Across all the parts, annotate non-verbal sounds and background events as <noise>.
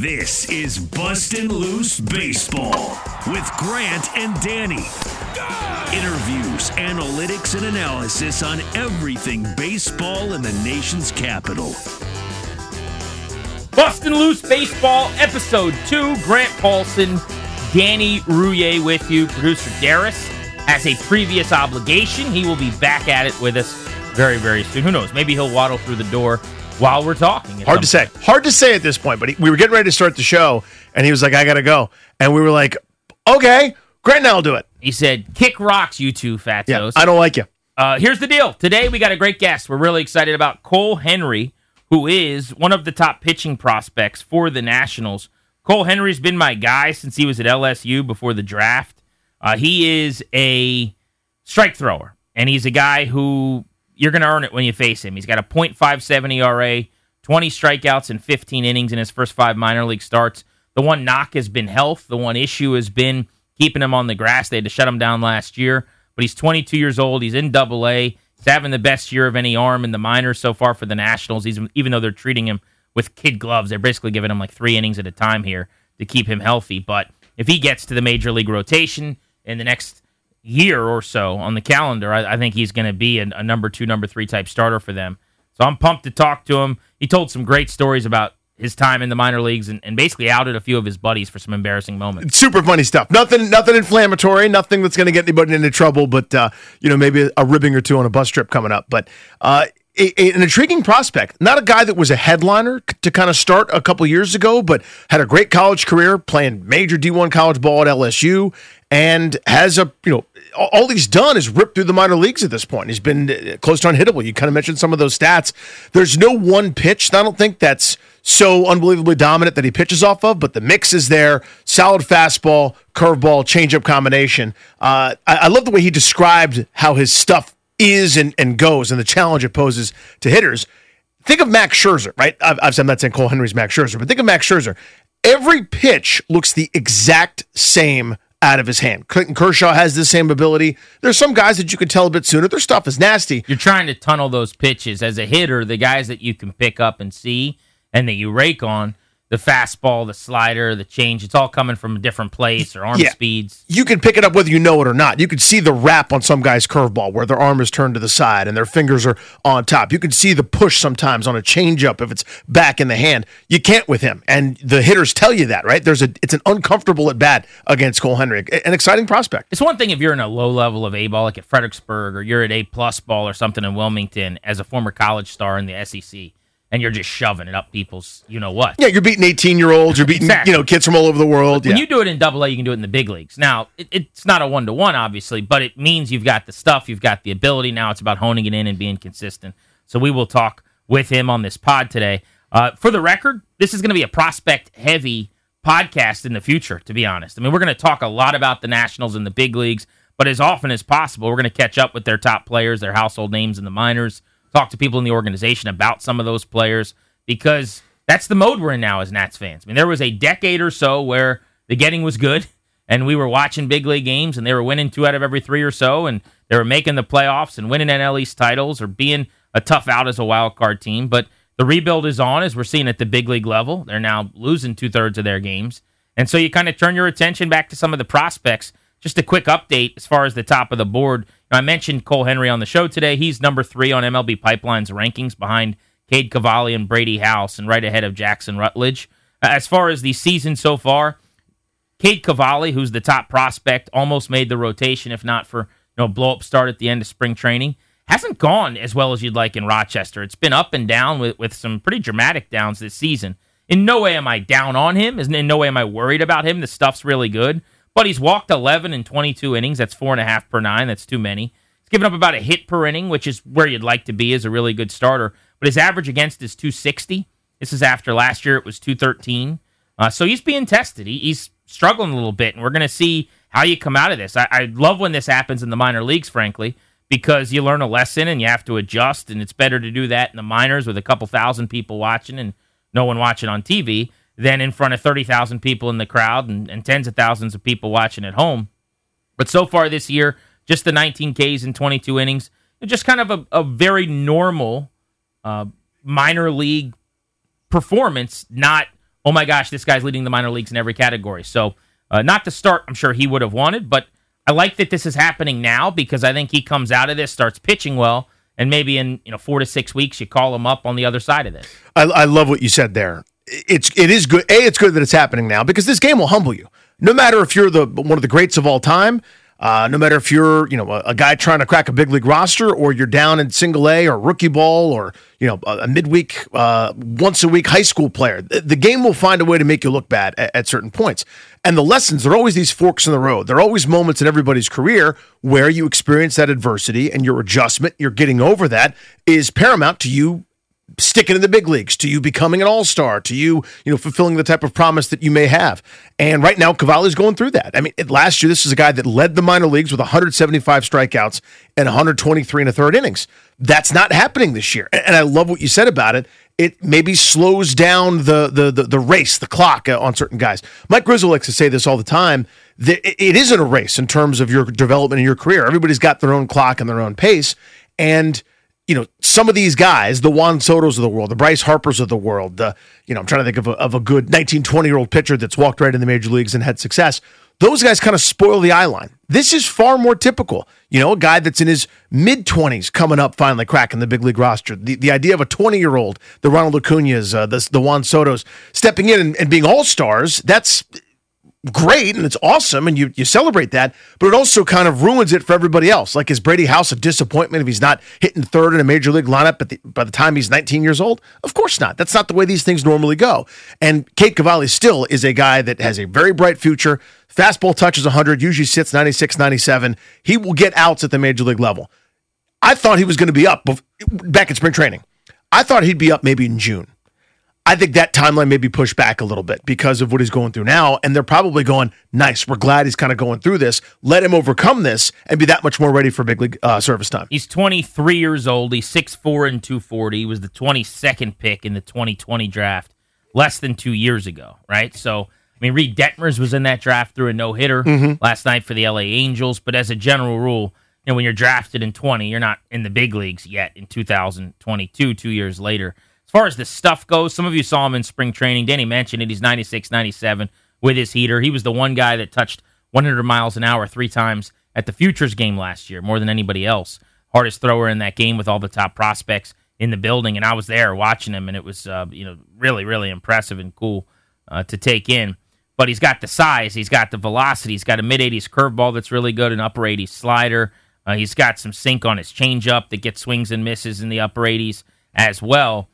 This is Bustin' Loose Baseball with Grant and Danny. Interviews, analytics, and analysis on everything baseball in the nation's capital. Bustin' Loose Baseball, Episode 2. Grant Paulsen, Danny Rouhier with you. Producer Darius has a previous obligation. He will be back at it with us very, very soon. Who knows? Maybe he'll waddle through the door while we're talking. Hard to say. Hard to say at this point, but he, we were getting ready to start the show, and he was like, I got to go. And we were like, okay, Grant and I'll do it. He said, kick rocks, you two fatos. Yeah, I don't like you. Uh, here's the deal. Today we got a great guest. We're really excited about Cole Henry, who is one of the top pitching prospects for the Nationals. Cole Henry's been my guy since he was at LSU before the draft. Uh, he is a strike thrower, and he's a guy who you're going to earn it when you face him. He's got a .57 ERA, 20 strikeouts and 15 innings in his first five minor league starts. The one knock has been health. The one issue has been keeping him on the grass. They had to shut him down last year, but he's 22 years old. He's in Double A. He's having the best year of any arm in the minors so far for the Nationals. He's even though they're treating him with kid gloves, they're basically giving him like three innings at a time here to keep him healthy. But if he gets to the major league rotation in the next year or so on the calendar, I, I think he's going to be a, a number two, number three type starter for them. So I'm pumped to talk to him. He told some great stories about his time in the minor leagues and, and basically outed a few of his buddies for some embarrassing moments. Super funny stuff. Nothing, nothing inflammatory. Nothing that's going to get anybody into trouble. But uh, you know, maybe a ribbing or two on a bus trip coming up. But uh, a, a, an intriguing prospect. Not a guy that was a headliner to kind of start a couple years ago, but had a great college career, playing major D1 college ball at LSU, and has a you know all he's done is rip through the minor leagues at this point. He's been uh, close to unhittable. You kind of mentioned some of those stats. There's no one pitch. That I don't think that's so unbelievably dominant that he pitches off of, but the mix is there. Solid fastball, curveball, changeup combination. Uh, I, I love the way he described how his stuff is and, and goes and the challenge it poses to hitters. Think of Max Scherzer, right? I've, I've, I'm not saying Cole Henry's Max Scherzer, but think of Max Scherzer. Every pitch looks the exact same out of his hand. Clayton Kershaw has the same ability. There's some guys that you can tell a bit sooner. Their stuff is nasty. You're trying to tunnel those pitches as a hitter, the guys that you can pick up and see and that you rake on the fastball, the slider, the change. It's all coming from a different place or arm Yeah. speeds. You can pick it up whether you know it or not. You can see the wrap on some guy's curveball where their arm is turned to the side and their fingers are on top. You can see the push sometimes on a changeup if it's back in the hand. You can't with him, and the hitters tell you that, right? There's a it's an uncomfortable at bat against Cole Henry, an exciting prospect. It's one thing if you're in a low level of A ball, like at Fredericksburg, or you're at A plus ball or something in Wilmington as a former college star in the SEC. And you're just shoving it up people's, you know what. Yeah, you're beating 18 year olds. You're beating Exactly. you know kids from all over the world. When yeah. you do it in double A, you can do it in the big leagues. Now, it, it's not a one to one, obviously, but it means you've got the stuff, you've got the ability. Now it's about honing it in and being consistent. So we will talk with him on this pod today. Uh, for the record, this is going to be a prospect heavy podcast in the future, to be honest. I mean, we're going to talk a lot about the Nationals and the big leagues, but as often as possible, we're going to catch up with their top players, their household names in the minors, talk to people in the organization about some of those players because that's the mode we're in now as Nats fans. I mean, there was a decade or so where the getting was good <laughs> and we were watching big league games and they were winning two out of every three or so and they were making the playoffs and winning NL East titles or being a tough out as a wild card team. But the rebuild is on as we're seeing at the big league level. They're now losing two thirds of their games. And so you kind of turn your attention back to some of the prospects. Just a quick update as far as the top of the board. I mentioned Cole Henry on the show today. He's number three on MLB Pipeline's rankings behind Cade Cavalli and Brady House and right ahead of Jackson Rutledge. As far as the season so far, Cade Cavalli, who's the top prospect, almost made the rotation, if not for you know blow up start at the end of spring training. Hasn't gone as well as you'd like in Rochester. It's been up and down with, with some pretty dramatic downs this season. In no way am I down on him. In no way am I worried about him. The stuff's really good. But he's walked 11 in 22 innings. That's four and a half per nine. That's too many. He's given up about a hit per inning, which is where you'd like to be as a really good starter. But his average against is 260. This is after last year it was 213. Uh, so he's being tested. He, he's struggling a little bit, and we're going to see how you come out of this. I, I love when this happens in the minor leagues, frankly, because you learn a lesson and you have to adjust, and it's better to do that in the minors with a couple thousand people watching and no one watching on TV than in front of 30,000 people in the crowd and, and tens of thousands of people watching at home. But so far this year, just the 19 Ks in 22 innings, just kind of a, a very normal uh, minor league performance, not, oh my gosh, this guy's leading the minor leagues in every category. So, uh, not the start I'm sure he would have wanted, but I like that this is happening now because I think he comes out of this, starts pitching well, and maybe in you know four to six weeks you call him up on the other side of this. I, I love what you said there. It's it is good. A, it's good that it's happening now because this game will humble you. No matter if you're the one of the greats of all time, uh, no matter if you're you know a, a guy trying to crack a big league roster, or you're down in single A or rookie ball, or you know a, a midweek, uh, once a week high school player. The, the game will find a way to make you look bad at, at certain points. And the lessons, there are always these forks in the road. There are always moments in everybody's career where you experience that adversity and your adjustment, you're getting over that is paramount to you sticking in the big leagues, to you becoming an all-star, to you, you know, fulfilling the type of promise that you may have. And right now, Cavalli's going through that. I mean, last year, this is a guy that led the minor leagues with 175 strikeouts and 123 and a third innings. That's not happening this year. And, I love what you said about it. It maybe slows down the the the, the race, the clock uh, on certain guys. Mike Rizzo likes to say this all the time. That it- it isn't a race in terms of your development in your career. Everybody's got their own clock and their own pace. And you know, some of these guys, the Juan Soto's of the world, the Bryce Harpers of the world, the, you know, I'm trying to think of a, of a good 19, 20 year old pitcher that's walked right in the major leagues and had success. Those guys kind of spoil the eye line. This is far more typical. You know, a guy that's in his mid 20s coming up, finally cracking the big league roster. The, the idea of a 20 year old, the Ronald Acuna's, uh, the, the Juan Soto's, stepping in and, and being all stars, that's great and it's awesome and you, you celebrate that, but it also kind of ruins it for everybody else. Like, is Brady House a disappointment if he's not hitting third in a major league lineup the, by the time he's 19 years old? Of course not. That's not the way these things normally go. And Cade Cavalli still is a guy that has a very bright future. Fastball touches 100, usually sits 96, 97. He will get outs at the major league level. I thought he was going to be up back in spring training. I thought he'd be up maybe in June. I think that timeline may be pushed back a little bit because of what he's going threw now. And they're probably going, nice. We're glad he's kind of going through this. Let him overcome this and be that much more ready for big league uh, service time. He's 23 years old. He's 6'4 and 240. He was the 22nd pick in the 2020 draft less than two years ago, right? So, I mean, Reid Detmers was in that draft through a no hitter Mhm. last night for the LA Angels. But as a general rule, you know, when you're drafted in 20, you're not in the big leagues yet in 2022, two years later. As far as the stuff goes, some of you saw him in spring training. Danny mentioned it. He's 96, 97 with his heater. He was the one guy that touched 100 miles an hour three times at the Futures game last year, more than anybody else. Hardest thrower in that game with all the top prospects in the building. And I was there watching him, and it was, uh, you know, really, really impressive and cool uh, to take in. But he's got the size, he's got the velocity, he's got a mid 80s curveball that's really good, an upper 80s slider. Uh, he's got some sink on his changeup that gets swings and misses in the upper 80s as well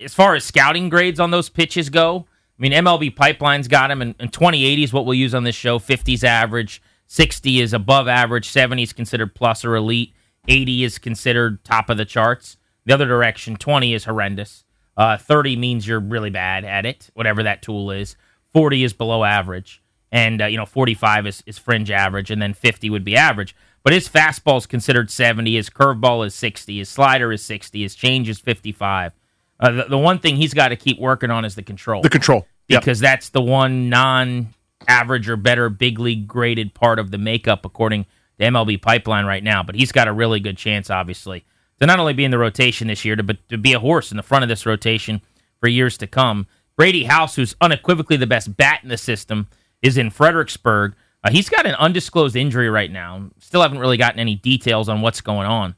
as far as scouting grades on those pitches go, I mean, MLB Pipeline's got him, and, and 2080 is what we'll use on this show. 50's average, 60 is above average, 70 is considered plus or elite, 80 is considered top of the charts. The other direction, 20 is horrendous. Uh, 30 means you're really bad at it, whatever that tool is. 40 is below average, and uh, you know 45 is, is fringe average, and then 50 would be average. But his fastball is considered 70, his curveball is 60, his slider is 60, his change is 55. Uh, the, the one thing he's got to keep working on is the control. The control. Yep. Because that's the one non average or better big league graded part of the makeup, according to MLB Pipeline right now. But he's got a really good chance, obviously, to not only be in the rotation this year, to, but to be a horse in the front of this rotation for years to come. Brady House, who's unequivocally the best bat in the system, is in Fredericksburg. Uh, he's got an undisclosed injury right now. Still haven't really gotten any details on what's going on,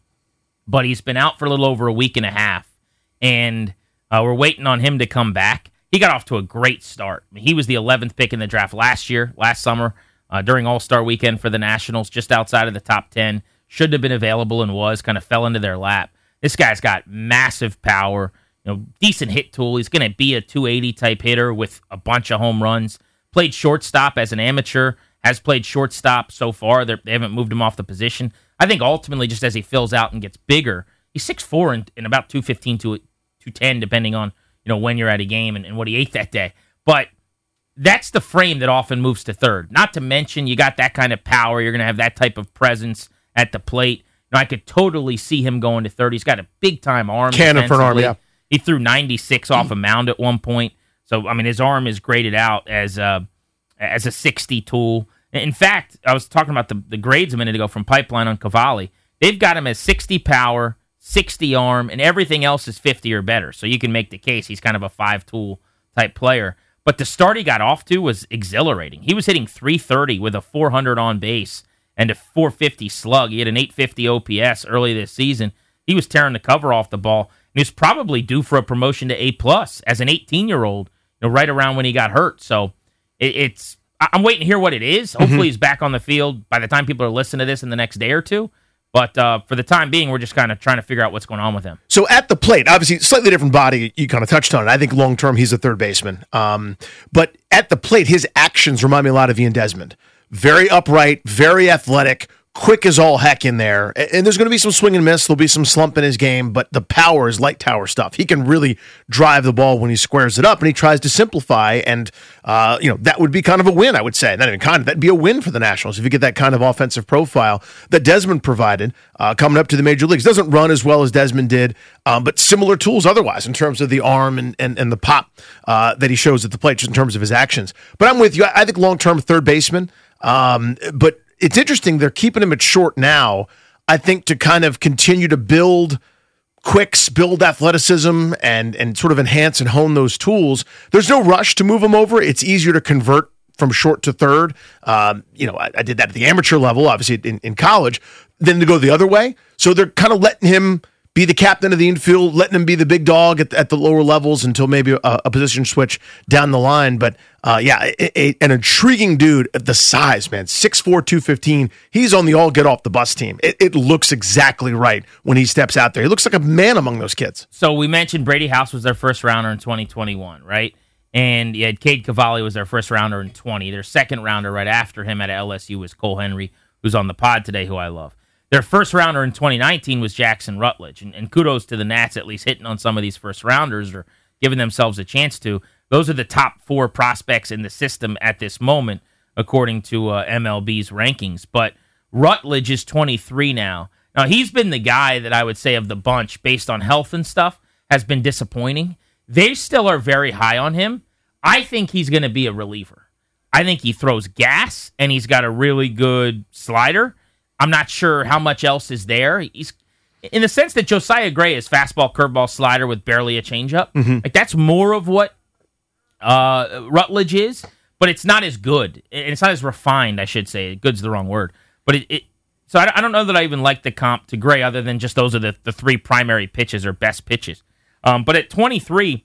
but he's been out for a little over a week and a half, and uh, we're waiting on him to come back. He got off to a great start. I mean, he was the 11th pick in the draft last year, last summer, uh, during All Star weekend for the Nationals, just outside of the top 10. Shouldn't have been available and was, kind of fell into their lap. This guy's got massive power, you know, decent hit tool. He's going to be a 280 type hitter with a bunch of home runs. Played shortstop as an amateur has played shortstop so far. They're, they have not moved him off the position. I think ultimately, just as he fills out and gets bigger, he's 6'4 and, and about 215 to 210, depending on you know when you're at a game and, and what he ate that day. But that's the frame that often moves to third. Not to mention, you got that kind of power. You're going to have that type of presence at the plate. You know, I could totally see him going to third. He's got a big time arm. Cannon for an arm, yeah. He threw 96 off a mound at one point. So I mean, his arm is graded out as a as a 60 tool. In fact, I was talking about the, the grades a minute ago from Pipeline on Cavalli. They've got him as 60 power, 60 arm, and everything else is 50 or better. So you can make the case he's kind of a five tool type player. But the start he got off to was exhilarating. He was hitting 330 with a 400 on base and a 450 slug. He had an 850 OPS early this season. He was tearing the cover off the ball. And he was probably due for a promotion to A plus as an 18 year old, you know, right around when he got hurt. So it, it's I'm waiting to hear what it is. Hopefully, mm-hmm. he's back on the field by the time people are listening to this in the next day or two. But uh, for the time being, we're just kind of trying to figure out what's going on with him. So at the plate, obviously, slightly different body. You kind of touched on it. I think long term, he's a third baseman. Um, but at the plate, his actions remind me a lot of Ian Desmond. Very upright, very athletic, quick as all heck in there. And there's going to be some swing and miss. There'll be some slump in his game, but the power is light tower stuff. He can really drive the ball when he squares it up and he tries to simplify. And, uh, you know, that would be kind of a win, I would say. Not even kind of, that'd be a win for the Nationals if you get that kind of offensive profile that Desmond provided uh, coming up to the major leagues. Doesn't run as well as Desmond did, um, but similar tools otherwise in terms of the arm and, and, and the pop uh, that he shows at the plate, just in terms of his actions. But I'm with you. I think long term third baseman. Um, but it's interesting they're keeping him at short now. I think to kind of continue to build quicks, build athleticism, and and sort of enhance and hone those tools. There's no rush to move him over. It's easier to convert from short to third. Um, you know, I, I, did that at the amateur level, obviously in, in college. Then to go the other way, so they're kind of letting him be the captain of the infield, letting him be the big dog at, at the lower levels until maybe a, a position switch down the line. But uh, yeah, a, a, an intriguing dude at the size, man. 6'4, 215. He's on the all get off the bus team. It, it, looks exactly right when he steps out there. He looks like a man among those kids. So we mentioned Brady House was their first rounder in 2021, right? And had Cade Cavalli was their first rounder in 20. Their second rounder right after him at LSU was Cole Henry, who's on the pod today, who I love. Their first rounder in 2019 was Jackson Rutledge, and, and kudos to the Nats at least hitting on some of these first rounders or giving themselves a chance to. Those are the top four prospects in the system at this moment, according to uh, MLB's rankings. But Rutledge is 23 now. Now, he's been the guy that I would say of the bunch, based on health and stuff, has been disappointing. They still are very high on him. I think he's going to be a reliever. I think he throws gas and he's got a really good slider. I'm not sure how much else is there. He's in the sense that Josiah Gray is fastball, curveball, slider with barely a changeup. Mm-hmm. Like that's more of what uh, Rutledge is, but it's not as good. It's not as refined, I should say. Good's the wrong word, but it. it so I, I, don't know that I even like the comp to Gray, other than just those are the, the three primary pitches or best pitches. Um, but at 23,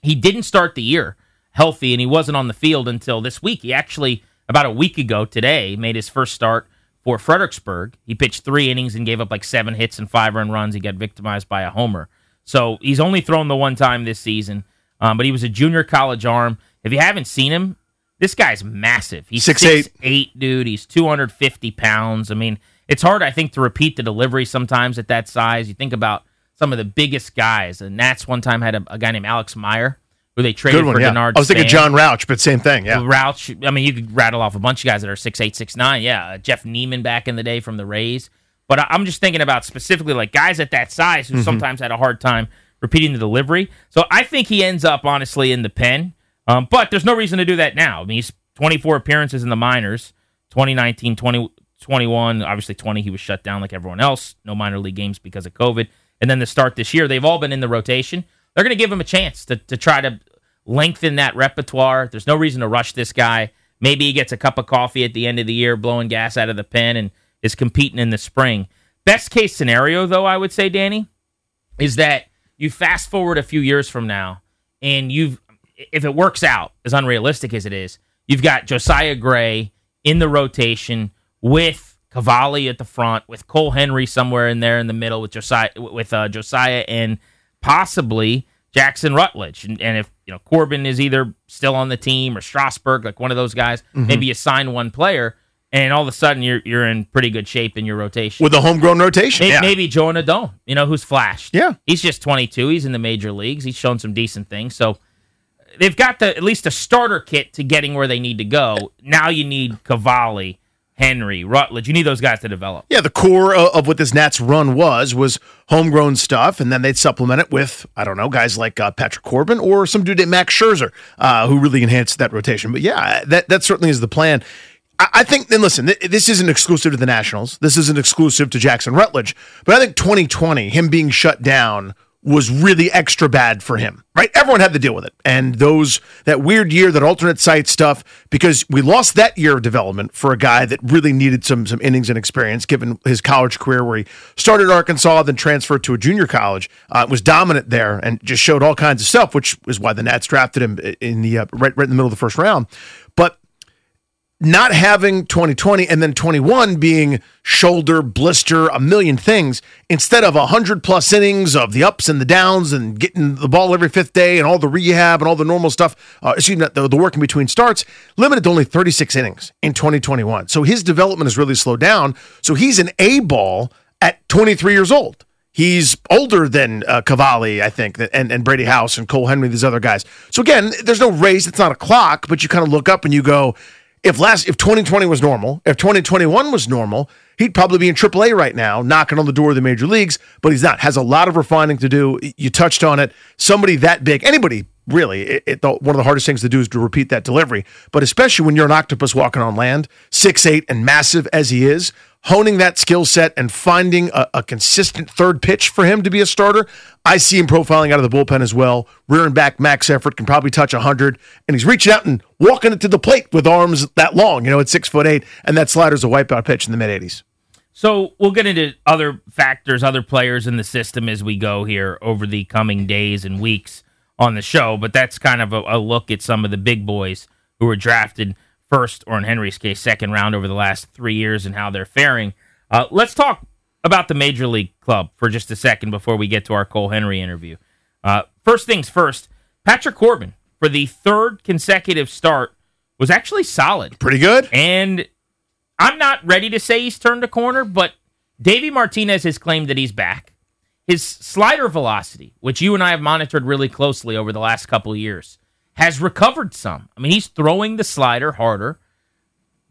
he didn't start the year healthy, and he wasn't on the field until this week. He actually about a week ago today made his first start for Fredericksburg. He pitched three innings and gave up like seven hits and five run runs. He got victimized by a homer. So he's only thrown the one time this season, um, but he was a junior college arm. If you haven't seen him, this guy's massive. He's Six, six eight. eight, dude. He's 250 pounds. I mean, it's hard, I think, to repeat the delivery sometimes at that size. You think about some of the biggest guys. The Nats one time had a, a guy named Alex Meyer, who they traded one, for yeah. Denard I was thinking Span. Jon Rauch, but same thing, yeah. Rauch. I mean, you could rattle off a bunch of guys that are six eight, six nine. Yeah, uh, Jeff Niemann back in the day from the Rays. But I- I'm just thinking about specifically like guys at that size who Mhm. sometimes had a hard time repeating the delivery. So I think he ends up honestly in the pen. Um, but there's no reason to do that now. I mean, he's 24 appearances in the minors, 2019, 20, 21. Obviously, 20 he was shut down like everyone else. No minor league games because of COVID. And then the start this year, they've all been in the rotation. They're going to give him a chance to, to try to lengthen that repertoire. There's no reason to rush this guy. Maybe he gets a cup of coffee at the end of the year, blowing gas out of the pen, and is competing in the spring. Best case scenario, though, I would say, Danny, is that you fast forward a few years from now, and you've, if it works out, as unrealistic as it is, you've got Josiah Gray in the rotation with Cavalli at the front, with Cole Henry somewhere in there in the middle, with Josiah, with uh, Josiah and possibly Jackson Rutledge. And, and if you know Corbin is either still on the team or Strasburg, like one of those guys, Mhm. maybe you sign one player, and all of a sudden you're you're in pretty good shape in your rotation With a homegrown rotation, Maybe, yeah. maybe Joan Adon, you know, who's flashed. Yeah. He's just 22. He's in the major leagues. He's shown some decent things. So they've got the at least a starter kit to getting where they need to go. Now you need Cavalli, Henry, Rutledge. You need those guys to develop. Yeah, the core of, what this Nats run was was homegrown stuff, and then they'd supplement it with I don't know guys like uh, Patrick Corbin or some dude named Max Scherzer uh, who really enhanced that rotation. But yeah, that that certainly is the plan. I, think. And listen, th- this isn't exclusive to the Nationals. This isn't exclusive to Jackson Rutledge. But I think 2020, him being shut down was really extra bad for him, right? Everyone had to deal with it. And those, that weird year, that alternate site stuff, because we lost that year of development for a guy that really needed some, some innings and experience given his college career where he started Arkansas, then transferred to a junior college, uh, was dominant there and just showed all kinds of stuff, which is why the Nats drafted him in the, uh, right, right in the middle of the first round. But not having 2020 and then 21 being shoulder blister a million things instead of 100 plus innings of the ups and the downs and getting the ball every fifth day and all the rehab and all the normal stuff uh, excuse me the, the work in between starts limited to only 36 innings in 2021 so his development has really slowed down so he's an a ball at 23 years old He's older than uh, Cavalli, I think, and, and Brady House and Cole Henry, these other guys. So again, there's no race. It's not a clock, but you kind of look up and you go, if last if 2020 was normal, if 2021 was normal, he'd probably be in AAA right now, knocking on the door of the major leagues. But he's not. Has a lot of refining to do. You touched on it. Somebody that big, anybody really, it, it, one of the hardest things to do is to repeat that delivery. But especially when you're an octopus walking on land, six eight and massive as he is, honing that skill set and finding a, a consistent third pitch for him to be a starter. I see him profiling out of the bullpen as well. Rearing back max effort can probably touch 100, and he's reaching out and walking it to the plate with arms that long, you know, at six foot eight, and that slider's a wipeout pitch in the mid 80s. So we'll get into other factors, other players in the system as we go here over the coming days and weeks on the show. But that's kind of a, a look at some of the big boys who were drafted first, or in Henry's case, second round over the last three years and how they're faring. Uh, let's talk about the Major League Club for just a second before we get to our Cole Henry interview. Uh, first things first, Patrick Corbin for the third consecutive start was actually solid. Pretty good. And I'm not ready to say he's turned a corner, but Davey Martinez has claimed that he's back. His slider velocity, which you and I have monitored really closely over the last couple of years, has recovered some. I mean, he's throwing the slider harder.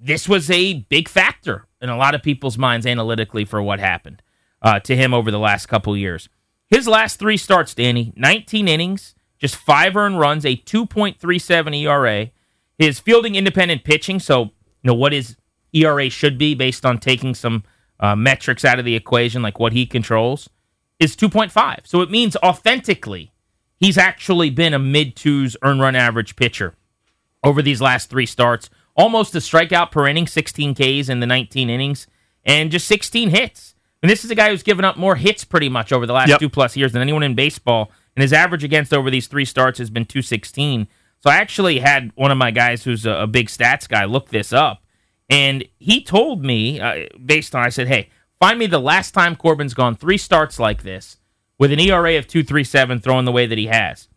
This was a big factor in a lot of people's minds analytically for what happened uh, to him over the last couple years. His last three starts, Danny, 19 innings, just five earned runs, a 2.37 ERA. His fielding independent pitching, so you know what his ERA should be based on taking some uh, metrics out of the equation, like what he controls, is 2.5. So it means authentically, he's actually been a mid twos earn run average pitcher over these last three starts. Almost a strikeout per inning, 16 Ks in the 19 innings, and just 16 hits. And this is a guy who's given up more hits pretty much over the last Yep. two plus years than anyone in baseball. And his average against over these three starts has been 216. So I actually had one of my guys who's a, a big stats guy look this up. And he told me, uh, based on, I said, hey, find me the last time Corbin's gone three starts like this with an ERA of 2.37 throwing the way that he has.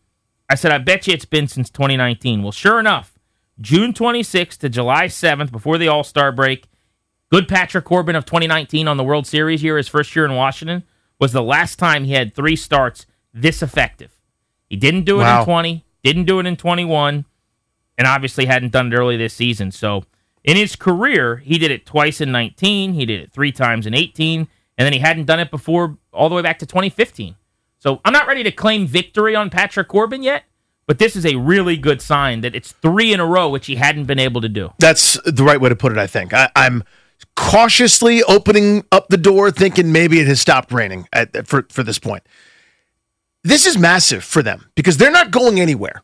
I said, I bet you it's been since 2019. Well, sure enough, June 26th to July 7th, before the All Star break, good Patrick Corbin of 2019 on the World Series year, his first year in Washington, was the last time he had three starts this effective. He didn't do it Wow. in 20, didn't do it in 21, and obviously hadn't done it early this season. So in his career, he did it twice in 19, he did it three times in 18, and then he hadn't done it before all the way back to 2015. So I'm not ready to claim victory on Patrick Corbin yet, but this is a really good sign that it's three in a row, which he hadn't been able to do. That's the right way to put it, I think. I, I'm cautiously opening up the door, thinking maybe it has stopped raining at, for, for this point. This is massive for them because they're not going anywhere.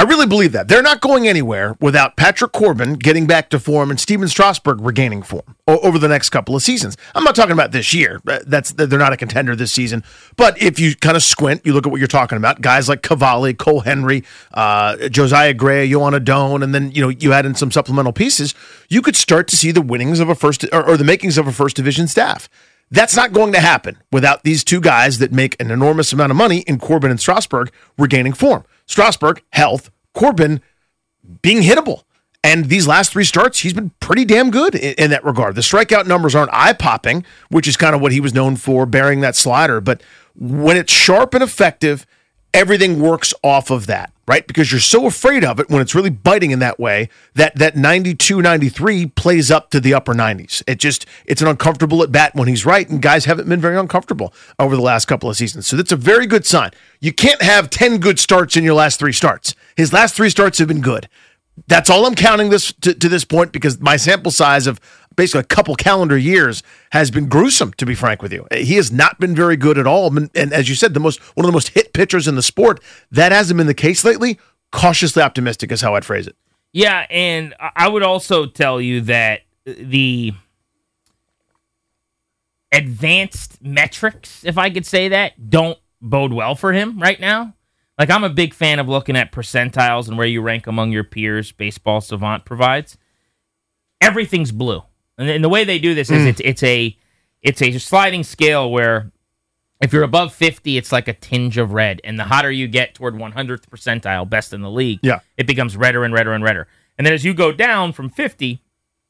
I really believe that. They're not going anywhere without Patrick Corbin getting back to form and Stephen Strasburg regaining form over the next couple of seasons. I'm not talking about this year. Uh, That's they're not a contender this season. But if you kind of squint, you look at what you're talking about. Guys like Cavalli, Cole Henry, uh, Josiah Gray, Joan Adon, and then you know you add in some supplemental pieces. You could start to see the winnings of a first or, or the makings of a first division staff. That's not going to happen without these two guys that make an enormous amount of money in Corbin and Strasburg regaining form. Strasburg, health, Corbin being hittable. And these last three starts, he's been pretty damn good in, in that regard. The strikeout numbers aren't eye popping, which is kind of what he was known for, bearing that slider. But when it's sharp and effective, everything works off of that, right? Because you're so afraid of it when it's really biting in that way that that 92 93 plays up to the upper 90s. It just, it's an uncomfortable at bat when he's right, and guys haven't been very uncomfortable over the last couple of seasons. So that's a very good sign. You can't have 10 good starts in your last three starts. His last three starts have been good. That's all I'm counting this to, to this point because my sample size of basically a couple calendar years has been gruesome. To be frank with you, he has not been very good at all. And, as you said, the most one of the most hit pitchers in the sport. That hasn't been the case lately. Cautiously optimistic is how I'd phrase it. Yeah, and I would also tell you that the advanced metrics, if I could say that, don't bode well for him right now. Like I'm a big fan of looking at percentiles and where you rank among your peers. Baseball Savant provides everything's blue, and, and the way they do this is hmm. it's it's a it's a sliding scale where if you're above 50, it's like a tinge of red, and the hotter you get toward 100th percentile, best in the league, Yeah. it becomes redder and redder and redder. And then as you go down from 50,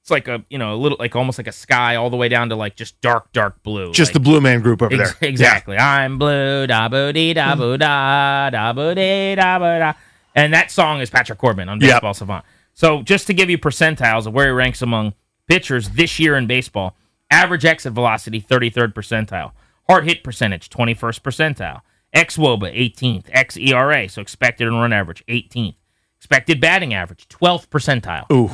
it's like a you know a little like almost like a sky all the way down to like just dark dark blue. Just like, the Blue Man Group over Ex- there. Exactly. I'm blue, da boo dee da hmm. boo da da boo dee da boo da. And that song is Patrick Corbin on Yep. Baseball Savant. So just to give you percentiles of where he ranks among pitchers this year in baseball, average exit velocity 33rd percentile, hard hit percentage 21st percentile, ex WOBA 18th, ex ERA so expected and run average 18th, expected batting average 12th percentile. Ooh.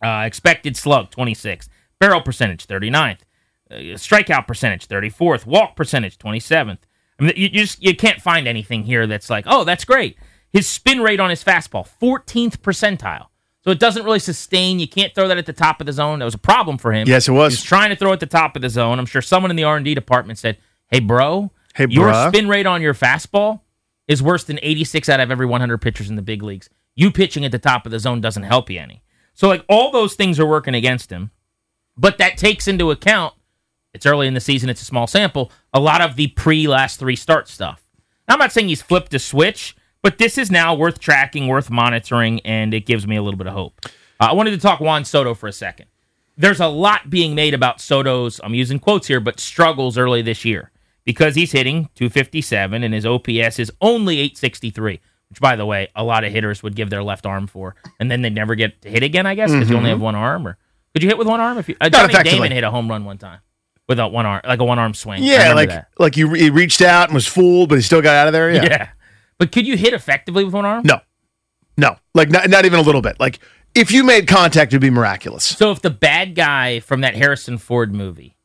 Uh, expected slug, 26th. Barrel percentage, 39th. Uh, strikeout percentage, 34th. Walk percentage, 27th. I mean, you, you just you can't find anything here that's like, oh, that's great. His spin rate on his fastball, 14th percentile. So it doesn't really sustain. You can't throw that at the top of the zone. That was a problem for him. Yes, it was. He was trying to throw at the top of the zone. I'm sure someone in the R&D department said, hey, bro, Hey, your spin rate on your fastball is worse than 86 out of every 100 pitchers in the big leagues. You pitching at the top of the zone doesn't help you any. So, like, all those things are working against him. But that takes into account, it's early in the season, it's a small sample, a lot of the pre last three start stuff. Now, I'm not saying he's flipped a switch, but this is now worth tracking, worth monitoring, and it gives me a little bit of hope. Uh, I wanted to talk Juan Soto for a second. There's a lot being made about Soto's, I'm using quotes here, but struggles early this year because he's hitting 257 and his OPS is only 863, which, by the way, a lot of hitters would give their left arm for, and then they'd never get to hit again, I guess, because you only have one arm. Or could you hit with one arm? If you, uh, Johnny Mm-hmm. Damon hit a home run one time without one arm, like a one arm swing. Yeah, like that. like you he reached out and was fooled, but he still got out of there. Yeah. yeah. But could you hit effectively with one arm? No. No. Like not, not even a little bit. Like if you made contact, it'd be miraculous. So if the bad guy from that Harrison Ford movie,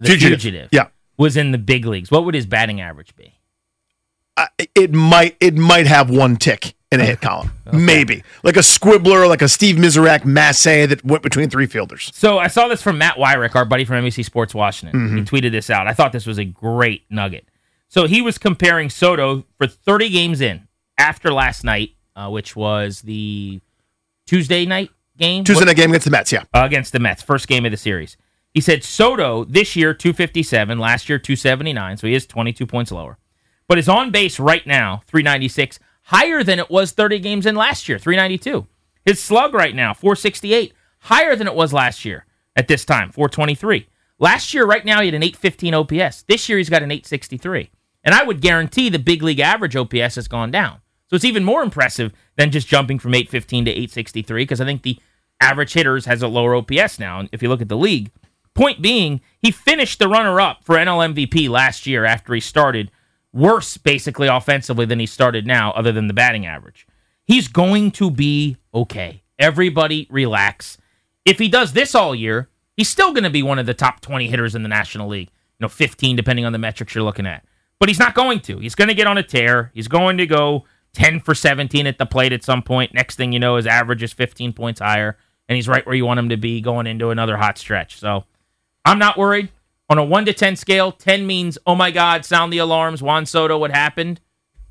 The Fugitive. Fugitive, Yeah. was in the big leagues, what would his batting average be? I- it might it might have one tick in a hit column. Maybe. Like a squibbler, like a Steve Miserak Massey that went between three fielders. So I saw this from Matt Weyrich, our buddy from NBC Sports Washington. Mm-hmm. He tweeted this out. I thought this was a great nugget. So he was comparing Soto for 30 games in after last night, uh, which was the Tuesday night game. Tuesday What- night game against the Mets, yeah. uh, against the Mets, first game of the series. He said Soto this year 257, last year 279, so he is 22 points lower. but his on base right now, 396, higher than it was 30 games in last year, 392. His slug right now, 468, higher than it was last year at this time, 423. Last year, right now, he had an 815 OPS. This year, he's got an 863. And I would guarantee the big league average OPS has gone down. So it's even more impressive than just jumping from 815 to 863 because I think the average hitters has a lower OPS now. And if you look at the league, point being, he finished the runner up for NL MVP last year after he started worse, basically, offensively than he started now, other than the batting average. He's going to be okay. Everybody relax. If he does this all year, he's still going to be one of the top 20 hitters in the National League. You know, 15, depending on the metrics you're looking at. But he's not going to. He's going to get on a tear. He's going to go 10 for 17 at the plate at some point. Next thing you know, his average is 15 points higher, and he's right where you want him to be going into another hot stretch. So I'm not worried. On a 1 to 10 scale, 10 means, oh my God, sound the alarms. Juan Soto, what happened?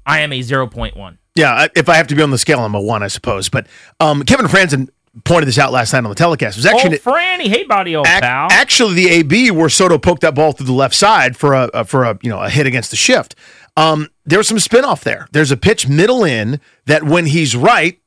I am a 0.1. Yeah, if I have to be on the scale, I'm a 1, I suppose. But um, Kevin Frandsen pointed this out last night on the telecast. It was actually oh, Franny, hey buddy, old ac- pal. Actually, the AB where Soto poked that ball through the left side for a, a for a you know a hit against the shift. Um, there's some spinoff there. There's a pitch middle in that when he's right,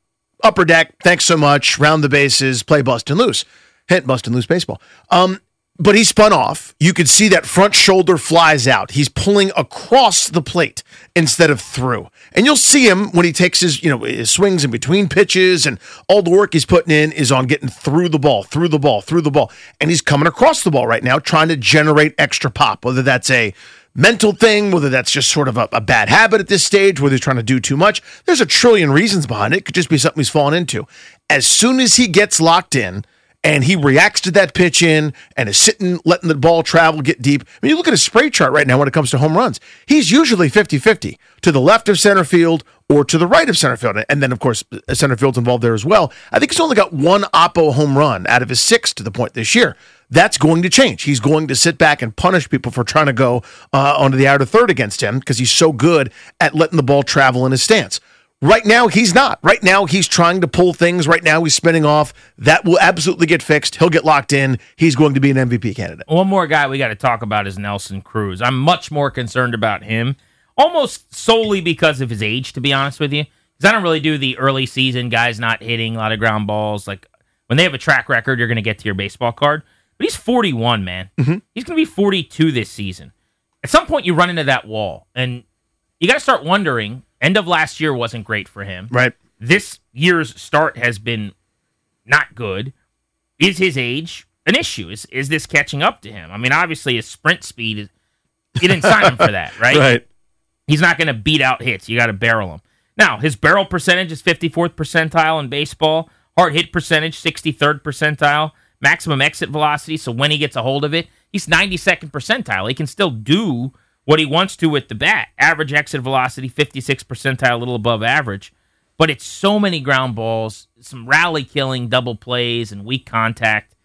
upper deck, thanks so much, round the bases, play Bustin' Loose, hit Bustin' Loose baseball. Um, but he spun off. You could see that front shoulder flies out. He's pulling across the plate instead of through. And you'll see him when he takes his, you know, his swings in between pitches and all the work he's putting in is on getting through the ball, through the ball, through the ball. And he's coming across the ball right now trying to generate extra pop, whether that's a mental thing, whether that's just sort of a, a, bad habit at this stage, whether he's trying to do too much. There's a trillion reasons behind it. It could just be something he's fallen into. As soon as he gets locked in, and he reacts to that pitch in and is sitting, letting the ball travel, get deep. I mean, you look at his spray chart right now when it comes to home runs. He's usually 50 50 to the left of center field or to the right of center field. And then, of course, center field's involved there as well. I think he's only got one Oppo home run out of his six to the point this year. That's going to change. He's going to sit back and punish people for trying to go uh, onto the outer third against him because he's so good at letting the ball travel in his stance. Right now, he's not. Right now, he's trying to pull things. Right now, he's spinning off. That will absolutely get fixed. He'll get locked in. He's going to be an MVP candidate. One more guy we got to talk about is Nelson Cruz. I'm much more concerned about him, almost solely because of his age, to be honest with you. Because I don't really do the early season guys not hitting a lot of ground balls. Like when they have a track record, you're going to get to your baseball card. But he's 41, man. Mm-hmm. He's going to be 42 this season. At some point, you run into that wall, and you got to start wondering End of last year wasn't great for him. Right. This year's start has been not good. Is his age an issue? Is is this catching up to him? I mean, obviously his sprint speed is you didn't sign him for that, <laughs> right? Right. He's not going to beat out hits. You got to barrel him. Now, his barrel percentage is 54th percentile in baseball. Hard hit percentage 63rd percentile. Maximum exit velocity, so when he gets a hold of it, he's 92nd percentile. He can still do what he wants to with the bat. Average exit velocity, 56 percentile, a little above average. But it's so many ground balls, some rally killing double plays, and weak contact.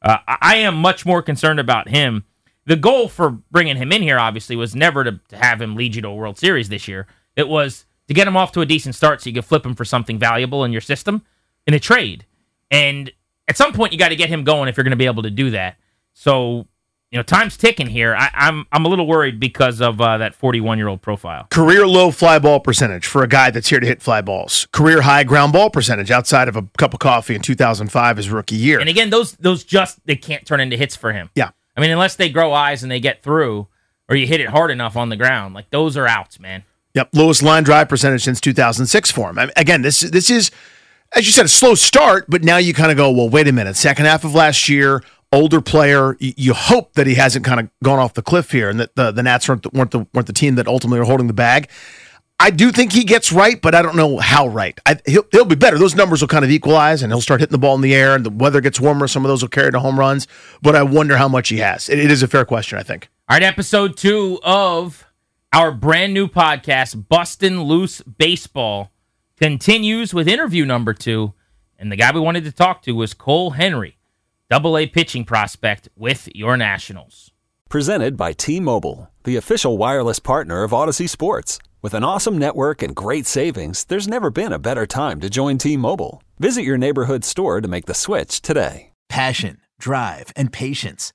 Uh, I am much more concerned about him. The goal for bringing him in here, obviously, was never to, to have him lead you to a World Series this year. It was to get him off to a decent start so you could flip him for something valuable in your system in a trade. And at some point, you got to get him going if you're going to be able to do that. So you know, time's ticking here. I, am I'm, I'm a little worried because of uh, that 41 year old profile. Career low fly ball percentage for a guy that's here to hit fly balls. Career high ground ball percentage outside of a cup of coffee in 2005 his rookie year. And again, those those just they can't turn into hits for him. Yeah, I mean, unless they grow eyes and they get through, or you hit it hard enough on the ground, like those are outs, man. Yep, lowest line drive percentage since 2006 for him. I mean, again, this this is as you said, a slow start, but now you kind of go, well, wait a minute. Second half of last year, older player. You hope that he hasn't kind of gone off the cliff here, and that the, the Nats weren't the, weren't the weren't the team that ultimately are holding the bag. I do think he gets right, but I don't know how right. I, he'll, he'll be better. Those numbers will kind of equalize, and he'll start hitting the ball in the air, and the weather gets warmer. Some of those will carry to home runs, but I wonder how much he has. it, it is a fair question, I think. All right, episode two of our brand new podcast, Bustin' Loose Baseball, continues with interview number two, and the guy we wanted to talk to was Cole Henry double A pitching prospect with your Nationals. Presented by T Mobile, the official wireless partner of Audacy Sports. With an awesome network and great savings, there's never been a better time to join T Mobile. Visit your neighborhood store to make the switch today. Passion, drive, and patience.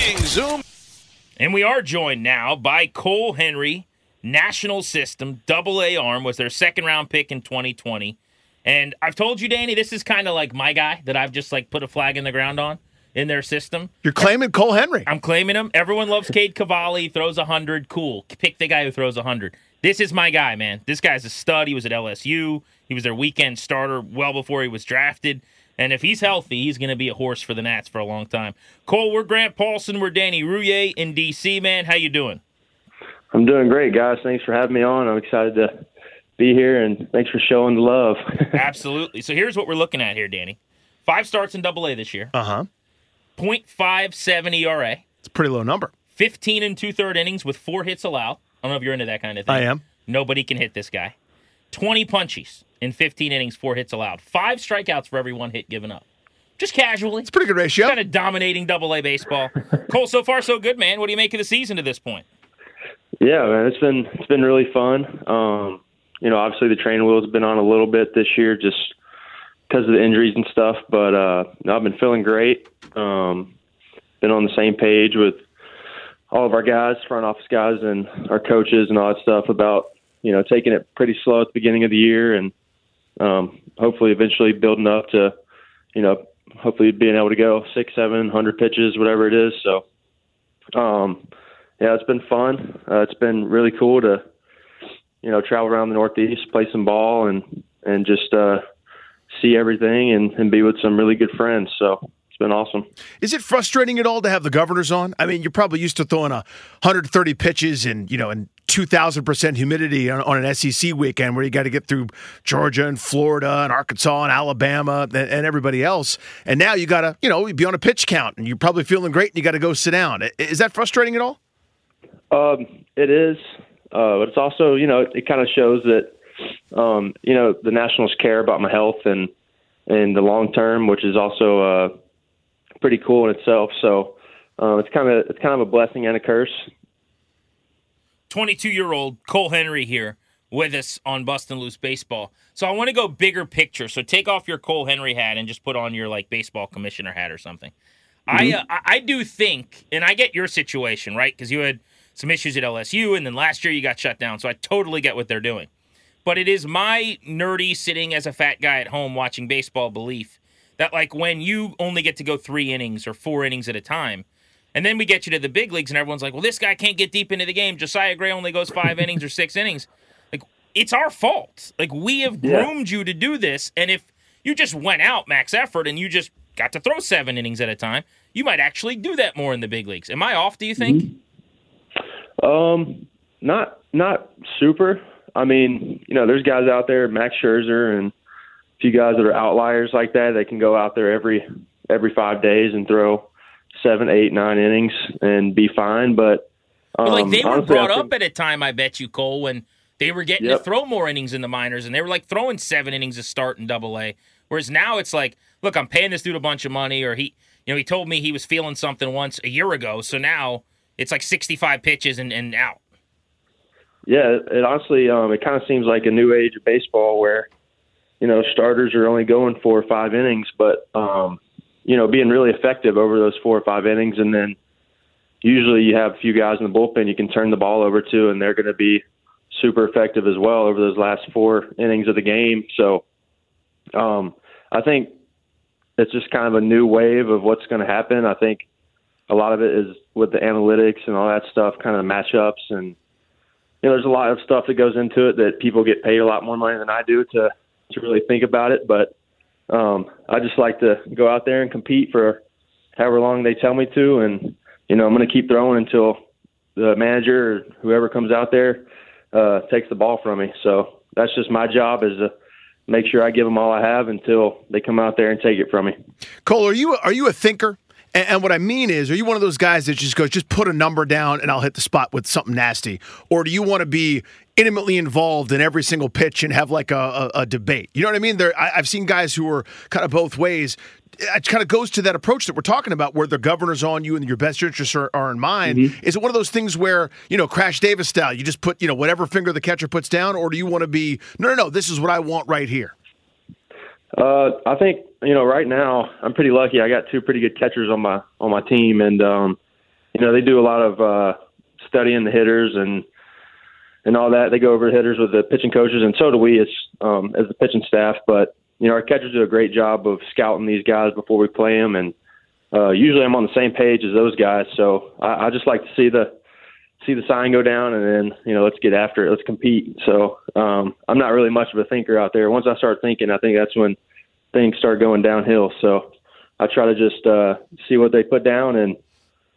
Bang, zoom. And we are joined now by Cole Henry, National System, double A arm, was their second round pick in 2020. And I've told you, Danny, this is kind of like my guy that I've just like put a flag in the ground on in their system. You're claiming Cole Henry. I'm claiming him. Everyone loves Cade Cavalli, throws 100. Cool. Pick the guy who throws 100. This is my guy, man. This guy's a stud. He was at LSU. He was their weekend starter well before he was drafted. And if he's healthy, he's going to be a horse for the Nats for a long time. Cole, we're Grant Paulsen. We're Danny Rouhier in D.C., man. How you doing? I'm doing great, guys. Thanks for having me on. I'm excited to be here, and thanks for showing the love. <laughs> Absolutely. So here's what we're looking at here, Danny. Five starts in Double A this year. Uh huh. 0.57 ERA. It's a pretty low number. 15 and two third innings with four hits allowed. I don't know if you're into that kind of thing. I am. Nobody can hit this guy. 20 punchies in 15 innings, four hits allowed. Five strikeouts for every one hit given up. Just casually. It's a pretty good ratio. Kind of dominating double A baseball. <laughs> Cole, so far so good, man. What do you make of the season to this point? Yeah, man, it's been it's been really fun. Um, you know, obviously the training wheel's been on a little bit this year just because of the injuries and stuff, but uh, I've been feeling great. Um, been on the same page with all of our guys, front office guys, and our coaches and all that stuff about you know taking it pretty slow at the beginning of the year and um, hopefully eventually building up to you know hopefully being able to go six, seven hundred pitches, whatever it is. So, um, yeah, it's been fun. Uh, it's been really cool to you know travel around the Northeast, play some ball, and and just uh, see everything and, and be with some really good friends. So been awesome. Is it frustrating at all to have the governors on? I mean, you're probably used to throwing a 130 pitches and you know and 2,000 percent humidity on, on, an SEC weekend where you got to get through Georgia and Florida and Arkansas and Alabama and, and everybody else, and now you got to you know be on a pitch count and you're probably feeling great and you got to go sit down. Is that frustrating at all? Um, it is, uh, but it's also you know it kind of shows that um, you know the Nationals care about my health and in the long term, which is also uh, pretty cool in itself. So uh, it's kind of it's kind of a blessing and a curse. 22 year old Cole Henry here with us on Bustin' Loose Baseball. So I want to go bigger picture. So take off your Cole Henry hat and just put on your like baseball commissioner hat or something. Mm-hmm. I uh, I do think, and I get your situation right because you had some issues at LSU, and then last year you got shut down. So I totally get what they're doing. But it is my nerdy sitting as a fat guy at home watching baseball belief that like when you only get to go three innings or four innings at a time, and then we get you to the big leagues and everyone's like, well, this guy can't get deep into the game. Josiah Gray only goes five <laughs> innings or six innings. Like it's our fault. Like we have groomed yeah. you to do this, and if you just went out max effort and you just got to throw seven innings at a time, you might actually do that more in the big leagues. Am I off? Do you think? Mm-hmm. Um, not not super. I mean, you know, there's guys out there, Max Scherzer and few guys that are outliers like that. They can go out there every every five days and throw seven, eight, nine innings and be fine. But, um, but like they were honestly, brought think, up at a time, I bet you, Cole, when they were getting yep. to throw more innings in the minors, and they were like throwing seven innings to start in Double A. Whereas now it's like, look, I'm paying this dude a bunch of money, or he, you know, he told me he was feeling something once a year ago, so now it's like 65 pitches and, and out. Yeah, it honestly, um, it kind of seems like a new age of baseball where you know, starters are only going four or five innings, but um, you know, being really effective over those four or five innings, and then usually you have a few guys in the bullpen you can turn the ball over to, and they're going to be super effective as well over those last four innings of the game. So, um, I think it's just kind of a new wave of what's going to happen. I think a lot of it is with the analytics and all that stuff, kind of the matchups, and you know, there's a lot of stuff that goes into it that people get paid a lot more money than I do to to really think about it. But um, I just like to go out there and compete for however long they tell me to, and you know I'm going to keep throwing until the manager or whoever comes out there uh, takes the ball from me. So that's just my job is to make sure I give them all I have until they come out there and take it from me. Cole, are you are you a thinker? And, and, what I mean is, are you one of those guys that just goes, just put a number down and I'll hit the spot with something nasty? Or do you want to be intimately involved in every single pitch and have like a, a, a debate? You know what I mean? There, I, I've seen guys who are kind of both ways. It kind of goes to that approach that we're talking about, where the governor's on you and your best interests are, are in mind. Mm-hmm. Is it one of those things where you know, Crash Davis style, you just put you know whatever finger the catcher puts down, or do you want to be no, no, no? This is what I want right here. Uh, I think you know right now I'm pretty lucky. I got two pretty good catchers on my on my team, and um, you know they do a lot of uh, studying the hitters and and all that. They go over hitters with the pitching coaches, and so do we as um, as the pitching staff. But you know our catchers do a great job of scouting these guys before we play them, and uh, usually I'm on the same page as those guys. So I, I just like to see the see the sign go down, and then you know let's get after it, let's compete. So um, I'm not really much of a thinker out there. Once I start thinking, I think that's when things start going downhill. So I try to just uh, see what they put down and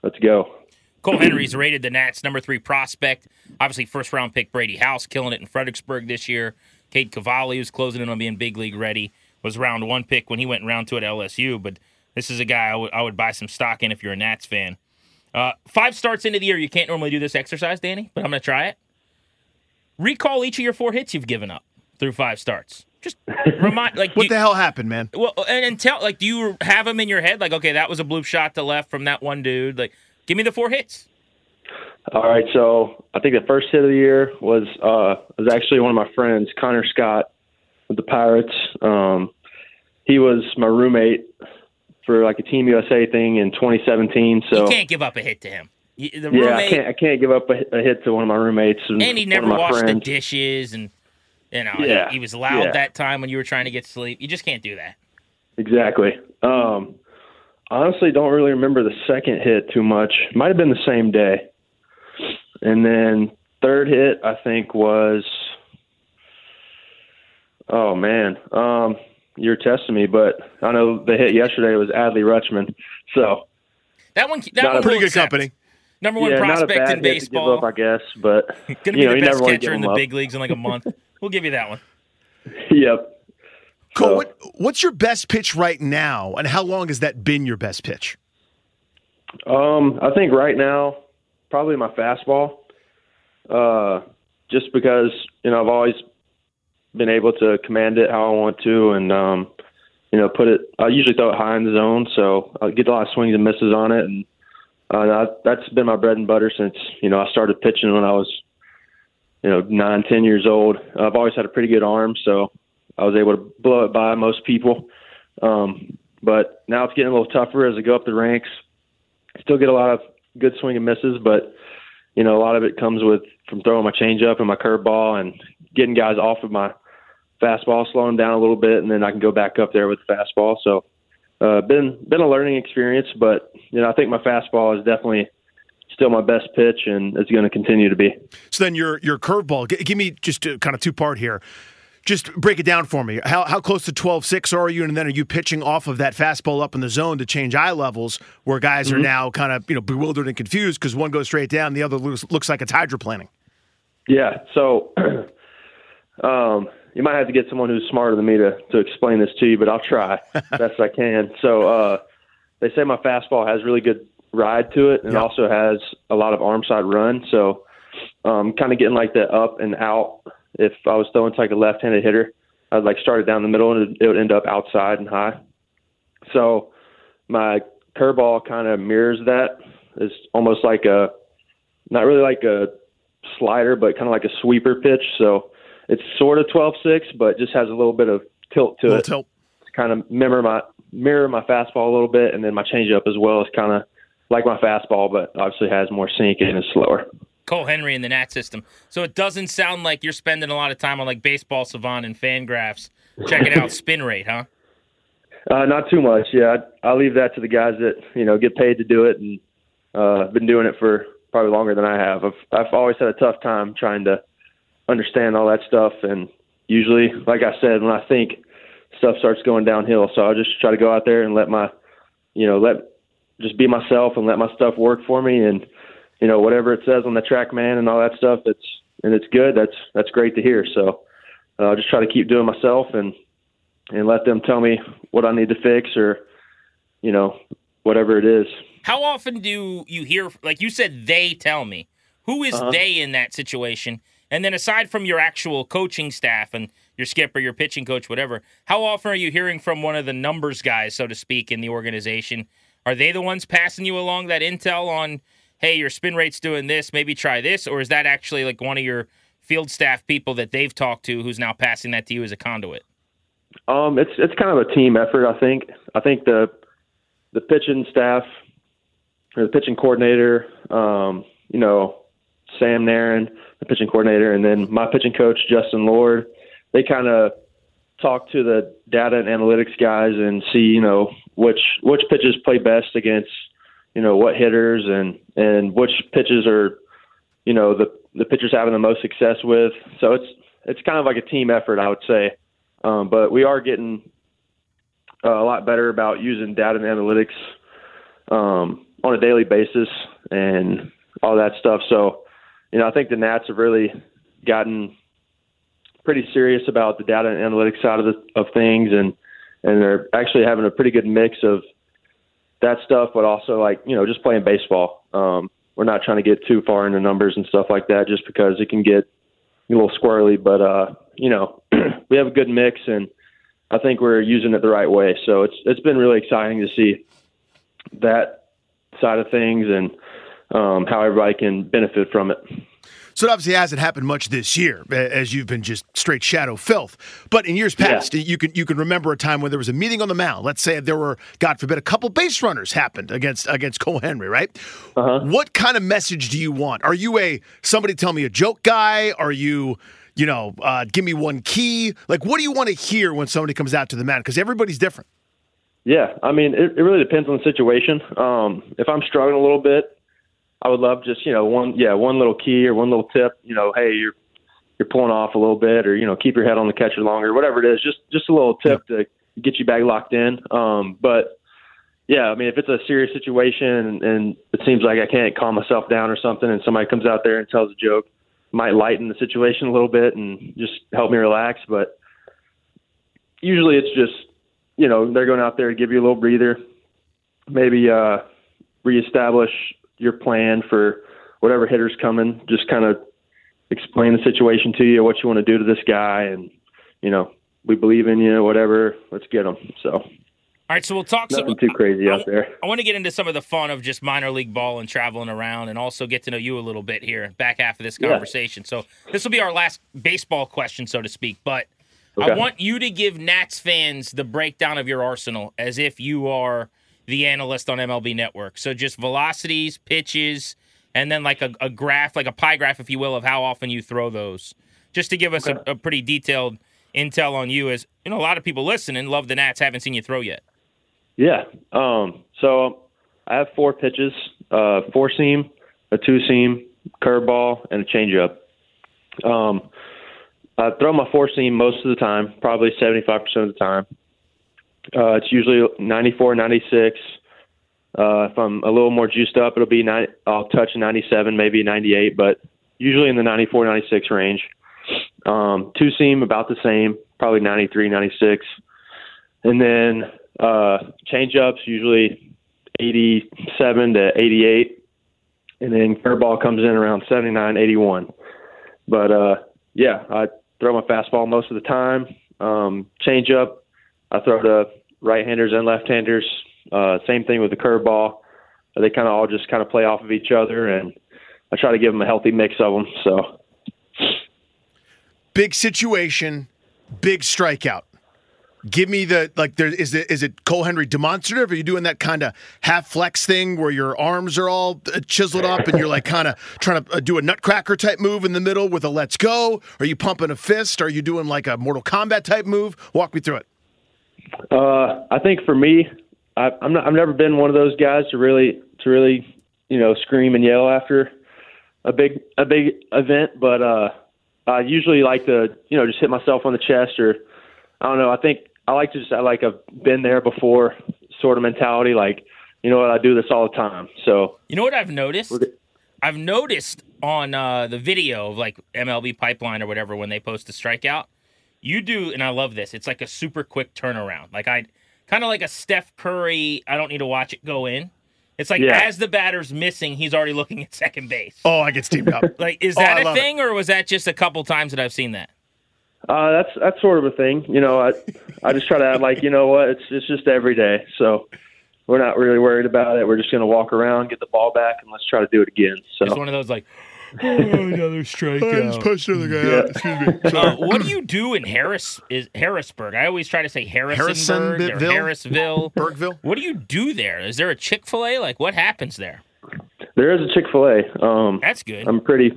let's go. Cole Henry's rated the Nats number three prospect. Obviously, first round pick Brady House killing it in Fredericksburg this year. Cade Cavalli, who's closing in on being big league ready, was round one pick when he went round two at LSU. But this is a guy I, w- I would buy some stock in if you're a Nats fan. Uh, five starts into the year, you can't normally do this exercise, Danny, but I'm going to try it. Recall each of your four hits you've given up through five starts. Just remind, like, <laughs> what you, the hell happened, man? Well, and, and tell, like, do you have them in your head? Like, okay, that was a bloop shot to left from that one dude. Like, give me the four hits. All right, so I think the first hit of the year was uh was actually one of my friends, Connor Scott, with the Pirates. Um, he was my roommate for like a Team USA thing in 2017. So you can't give up a hit to him. The roommate, yeah, I can't. I can't give up a, a, hit to one of my roommates. And, and he never washed friends. the dishes, and you know, yeah, he, he was loud yeah. that time when you were trying to get sleep. You just can't do that. Exactly. Um, honestly, don't really remember the second hit too much. Might have been the same day. And then third hit, I think was. Oh man, um, you're testing me, but I know the hit yesterday was Adley Rutschman. So that one, that one pretty good accept. company. Number one yeah, prospect in baseball. Up, I guess, but gonna you be know, the best never catcher in the up. big leagues in like a month. <laughs> we'll give you that one. Yep. Cole, So- what, what's your best pitch right now, and how long has that been your best pitch? Um, I think right now, probably my fastball. Uh, just because you know I've always been able to command it how I want to, and um, you know put it. I usually throw it high in the zone, so I get a lot of swings and misses on it, and uh, that, that's been my bread and butter since you know I started pitching when I was you know nine, ten years old. I've always had a pretty good arm, so I was able to blow it by most people. Um, but now it's getting a little tougher as I go up the ranks. Still get a lot of good swing and misses, but you know a lot of it comes with from throwing my changeup and my curveball and getting guys off of my fastball, slowing down a little bit, and then I can go back up there with the fastball. So, uh, been been a learning experience, but you know I think my fastball is definitely still my best pitch, and it's going to continue to be. So then your your curveball. G- give me just a, kind of two part here. Just break it down for me. How how close to 12-6 are you, and then are you pitching off of that fastball up in the zone to change eye levels, where guys are Mhm. now kind of you know bewildered and confused because one goes straight down, the other looks, looks like it's hydroplaning. Yeah. So, <clears throat> um, you might have to get someone who's smarter than me to to explain this to you, but I'll try <laughs> best I can. So, uh, they say my fastball has really good ride to it, and Yeah. also has a lot of arm side run. So, um, kind of getting like the up and out. If I was throwing to like a left-handed hitter, I'd like start it down the middle, and it would end up outside and high. So, my curveball kind of mirrors that. It's almost like a, not really like a slider, but kind of like a sweeper pitch. So it's sort of 12-6, but just has a little bit of tilt to it. tilt. Kind of mirror my mirror my fastball a little bit, and then my changeup as well is kind of like my fastball, but obviously has more sink and is slower. Cole Henry in the Nat system. So it doesn't sound like you're spending a lot of time on like baseball savant and FanGraphs checking out <laughs> spin rate, huh? Uh, not too much. Yeah, I, I leave that to the guys that you know get paid to do it, and uh, been doing it for probably longer than I have. I've I've always had a tough time trying to understand all that stuff, and usually, like I said, when I think stuff starts going downhill. So I just try to go out there and let my, you know, let just be myself and let my stuff work for me. And you know, whatever it says on the TrackMan and all that stuff, it's and it's good. That's that's great to hear. So uh, I just try to keep doing myself and and let them tell me what I need to fix or you know whatever it is. How often do you hear, like you said, they tell me? Who is Uh-huh. they in that situation? And then aside from your actual coaching staff and your skipper, your pitching coach, whatever, how often are you hearing from one of the numbers guys, so to speak, in the organization? Are they the ones passing you along that intel on, hey, your spin rate's doing this, maybe try this? Or is that actually like one of your field staff people that they've talked to who's now passing that to you as a conduit? Um, it's it's kind of a team effort. I think. I think the the pitching staff or the pitching coordinator, um, you know, Sam Narron, the pitching coordinator, and then my pitching coach Justin Lord. They kind of talk to the data and analytics guys and see, you know, which which pitches play best against, you know, what hitters and and which pitches are, you know, the the pitchers having the most success with. So it's it's kind of like a team effort, I would say. Um, but we are getting uh, a lot better about using data and analytics um, on a daily basis and all that stuff. So, you know, I think the Nats have really gotten pretty serious about the data and analytics side of the, of things, and and they're actually having a pretty good mix of that stuff, but also like you know just playing baseball. Um, we're not trying to get too far into numbers and stuff like that, just because it can get a little squirrely. But uh, you know, <clears throat> we have a good mix, and I think we're using it the right way. So it's it's been really exciting to see that side of things and um, how everybody can benefit from it. So it obviously hasn't happened much this year, as you've been just straight shadow filth. But in years past, you can you can remember a time when there was a meeting on the mound. Let's say there were, God forbid, a couple base runners happened against against Cole Henry, right? Uh-huh. What kind of message do you want? Are you a somebody tell me a joke guy? Are you you know, uh, give me one key? Like, what do you want to hear when somebody comes out to the mound? Because everybody's different. Yeah, I mean, it, it really depends on the situation. Um, if I'm struggling a little bit, I would love just you know one yeah one little key or one little tip. You know, hey, you're you're pulling off a little bit, or you know, keep your head on the catcher longer, whatever it is. Just just a little tip to get you back locked in. Um, but yeah, I mean, if it's a serious situation and, and it seems like I can't calm myself down or something, and somebody comes out there and tells a joke, might lighten the situation a little bit and just help me relax. But usually, it's just you know they're going out there to give you a little breather, maybe uh, reestablish your plan for whatever hitter's coming. Just kind of explain the situation to you, what you want to do to this guy, and you know we believe in you, whatever. Let's get him. So All right, so we'll talk some. nothing too crazy out there. I want to get into some of the fun of just minor league ball and traveling around, and also get to know you a little bit here back half of this Yeah. conversation. So this will be our last baseball question, so to speak. But I want you to give Nats fans the breakdown of your arsenal as if you are the analyst on MLB Network. So just velocities, pitches, and then like a, a graph, like a pie graph, if you will, of how often you throw those, just to give us a, a pretty detailed intel on you. As you know, a lot of people listening love the Nats, haven't seen you throw yet. Yeah. Um, so I have four pitches: uh, four seam, a two seam, curveball, and a changeup. Um, I throw my four seam most of the time, probably seventy five percent of the time. Uh, it's usually 94, 96. Uh, if I'm a little more juiced up, it'll be 90, I'll touch 97, maybe 98, but usually in the 94, 96 range. Um, two seam about the same, probably 93, 96. And then uh, change ups usually 87 to 88. And then curveball comes in around 79, 81. But uh, yeah, I throw my fastball most of the time. Um, change up, I throw to right handers and left handers. Uh, same thing with the curveball. They kind of all just kind of play off of each other, and I try to give them a healthy mix of them. So Big situation, big strikeout. Give me the like. There is it. Is it Cole Henry demonstrative? Are you doing that kind of half flex thing where your arms are all uh, chiseled up and you're like kind of trying to uh, do a nutcracker type move in the middle with a let's go? Are you pumping a fist? Are you doing like a Mortal Kombat type move? Walk me through it. Uh, I think for me, I, I'm not. I've never been one of those guys to really to really you know scream and yell after a big a big event, but uh, I usually like to you know just hit myself on the chest or I don't know. I think I like to just I like I've been there before sort of mentality. Like, you know what, I do this all the time. So You know what I've noticed? I've noticed on uh, the video of like MLB Pipeline or whatever when they post a strikeout, you do, and I love this. It's like a super quick turnaround. Like I, kind of like a Steph Curry. I don't need to watch it go in. It's like Yeah. as the batter's missing, he's already looking at second base. Oh, I get steamed up. <laughs> Like, is Oh, that I a love it. thing, or was that just a couple times that I've seen that? uh, that's that's sort of a thing. You know, I I just try to act like you know what it's it's just every day. So we're not really worried about it. We're just gonna walk around, get the ball back, and let's try to do it again. So It's one of those like, oh, another strikeout. pushed the guy Yeah. out. Excuse me. Uh, what do you do in Harris is Harrisburg? I always try to say Harrisonburg or Harrisville. Bergville? What do you do there? Is there a Chick Fil A? Like, what happens there? there is a Chick Fil A. Um, That's good. I'm pretty,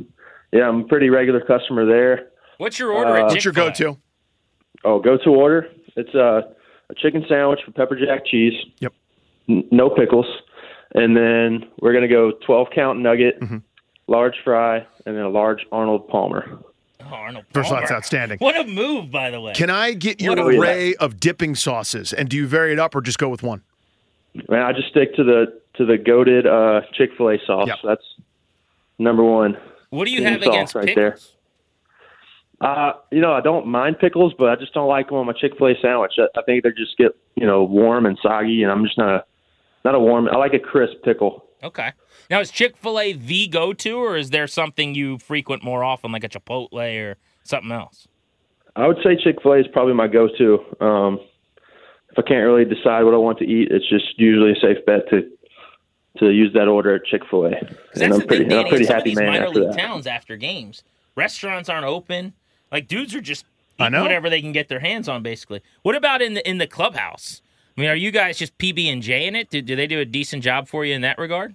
yeah, I'm a pretty regular customer there. What's your order Uh, at What's your go-to? Oh, go to order. It's a, a chicken sandwich with pepper jack cheese. Yep. N- no pickles. And then we're going to go 12 count nugget, Mm-hmm. Large fry, and then a large Arnold Palmer. Oh, Arnold First of all, that's outstanding. What a move, by the way. Can I get your What a- array of dipping sauces? And do you vary it up or just go with one? Man, I just stick to the to the goaded uh, Chick Fil A sauce. Yep. That's number one. What do you have against right pickles? there. Uh, you know, I don't mind pickles, but I just don't like them on my Chick Fil A sandwich. I, I think they just get you know warm and soggy, and I'm just not a not a warm. I like a crisp pickle. Okay. Now, is Chick Fil A the go-to, or is there something you frequent more often, like a Chipotle or something else? I would say Chick Fil A is probably my go-to. Um, if I can't really decide what I want to eat, it's just usually a safe bet to to use that order at Chick Fil A, and That's I'm pretty thing, I'm pretty in some of happy these man minor after league that. towns after games, restaurants aren't open. Like dudes are just I eating know. whatever they can get their hands on. Basically, what about in the in the clubhouse? I mean, are you guys just PB and J in it? Do, do they do a decent job for you in that regard?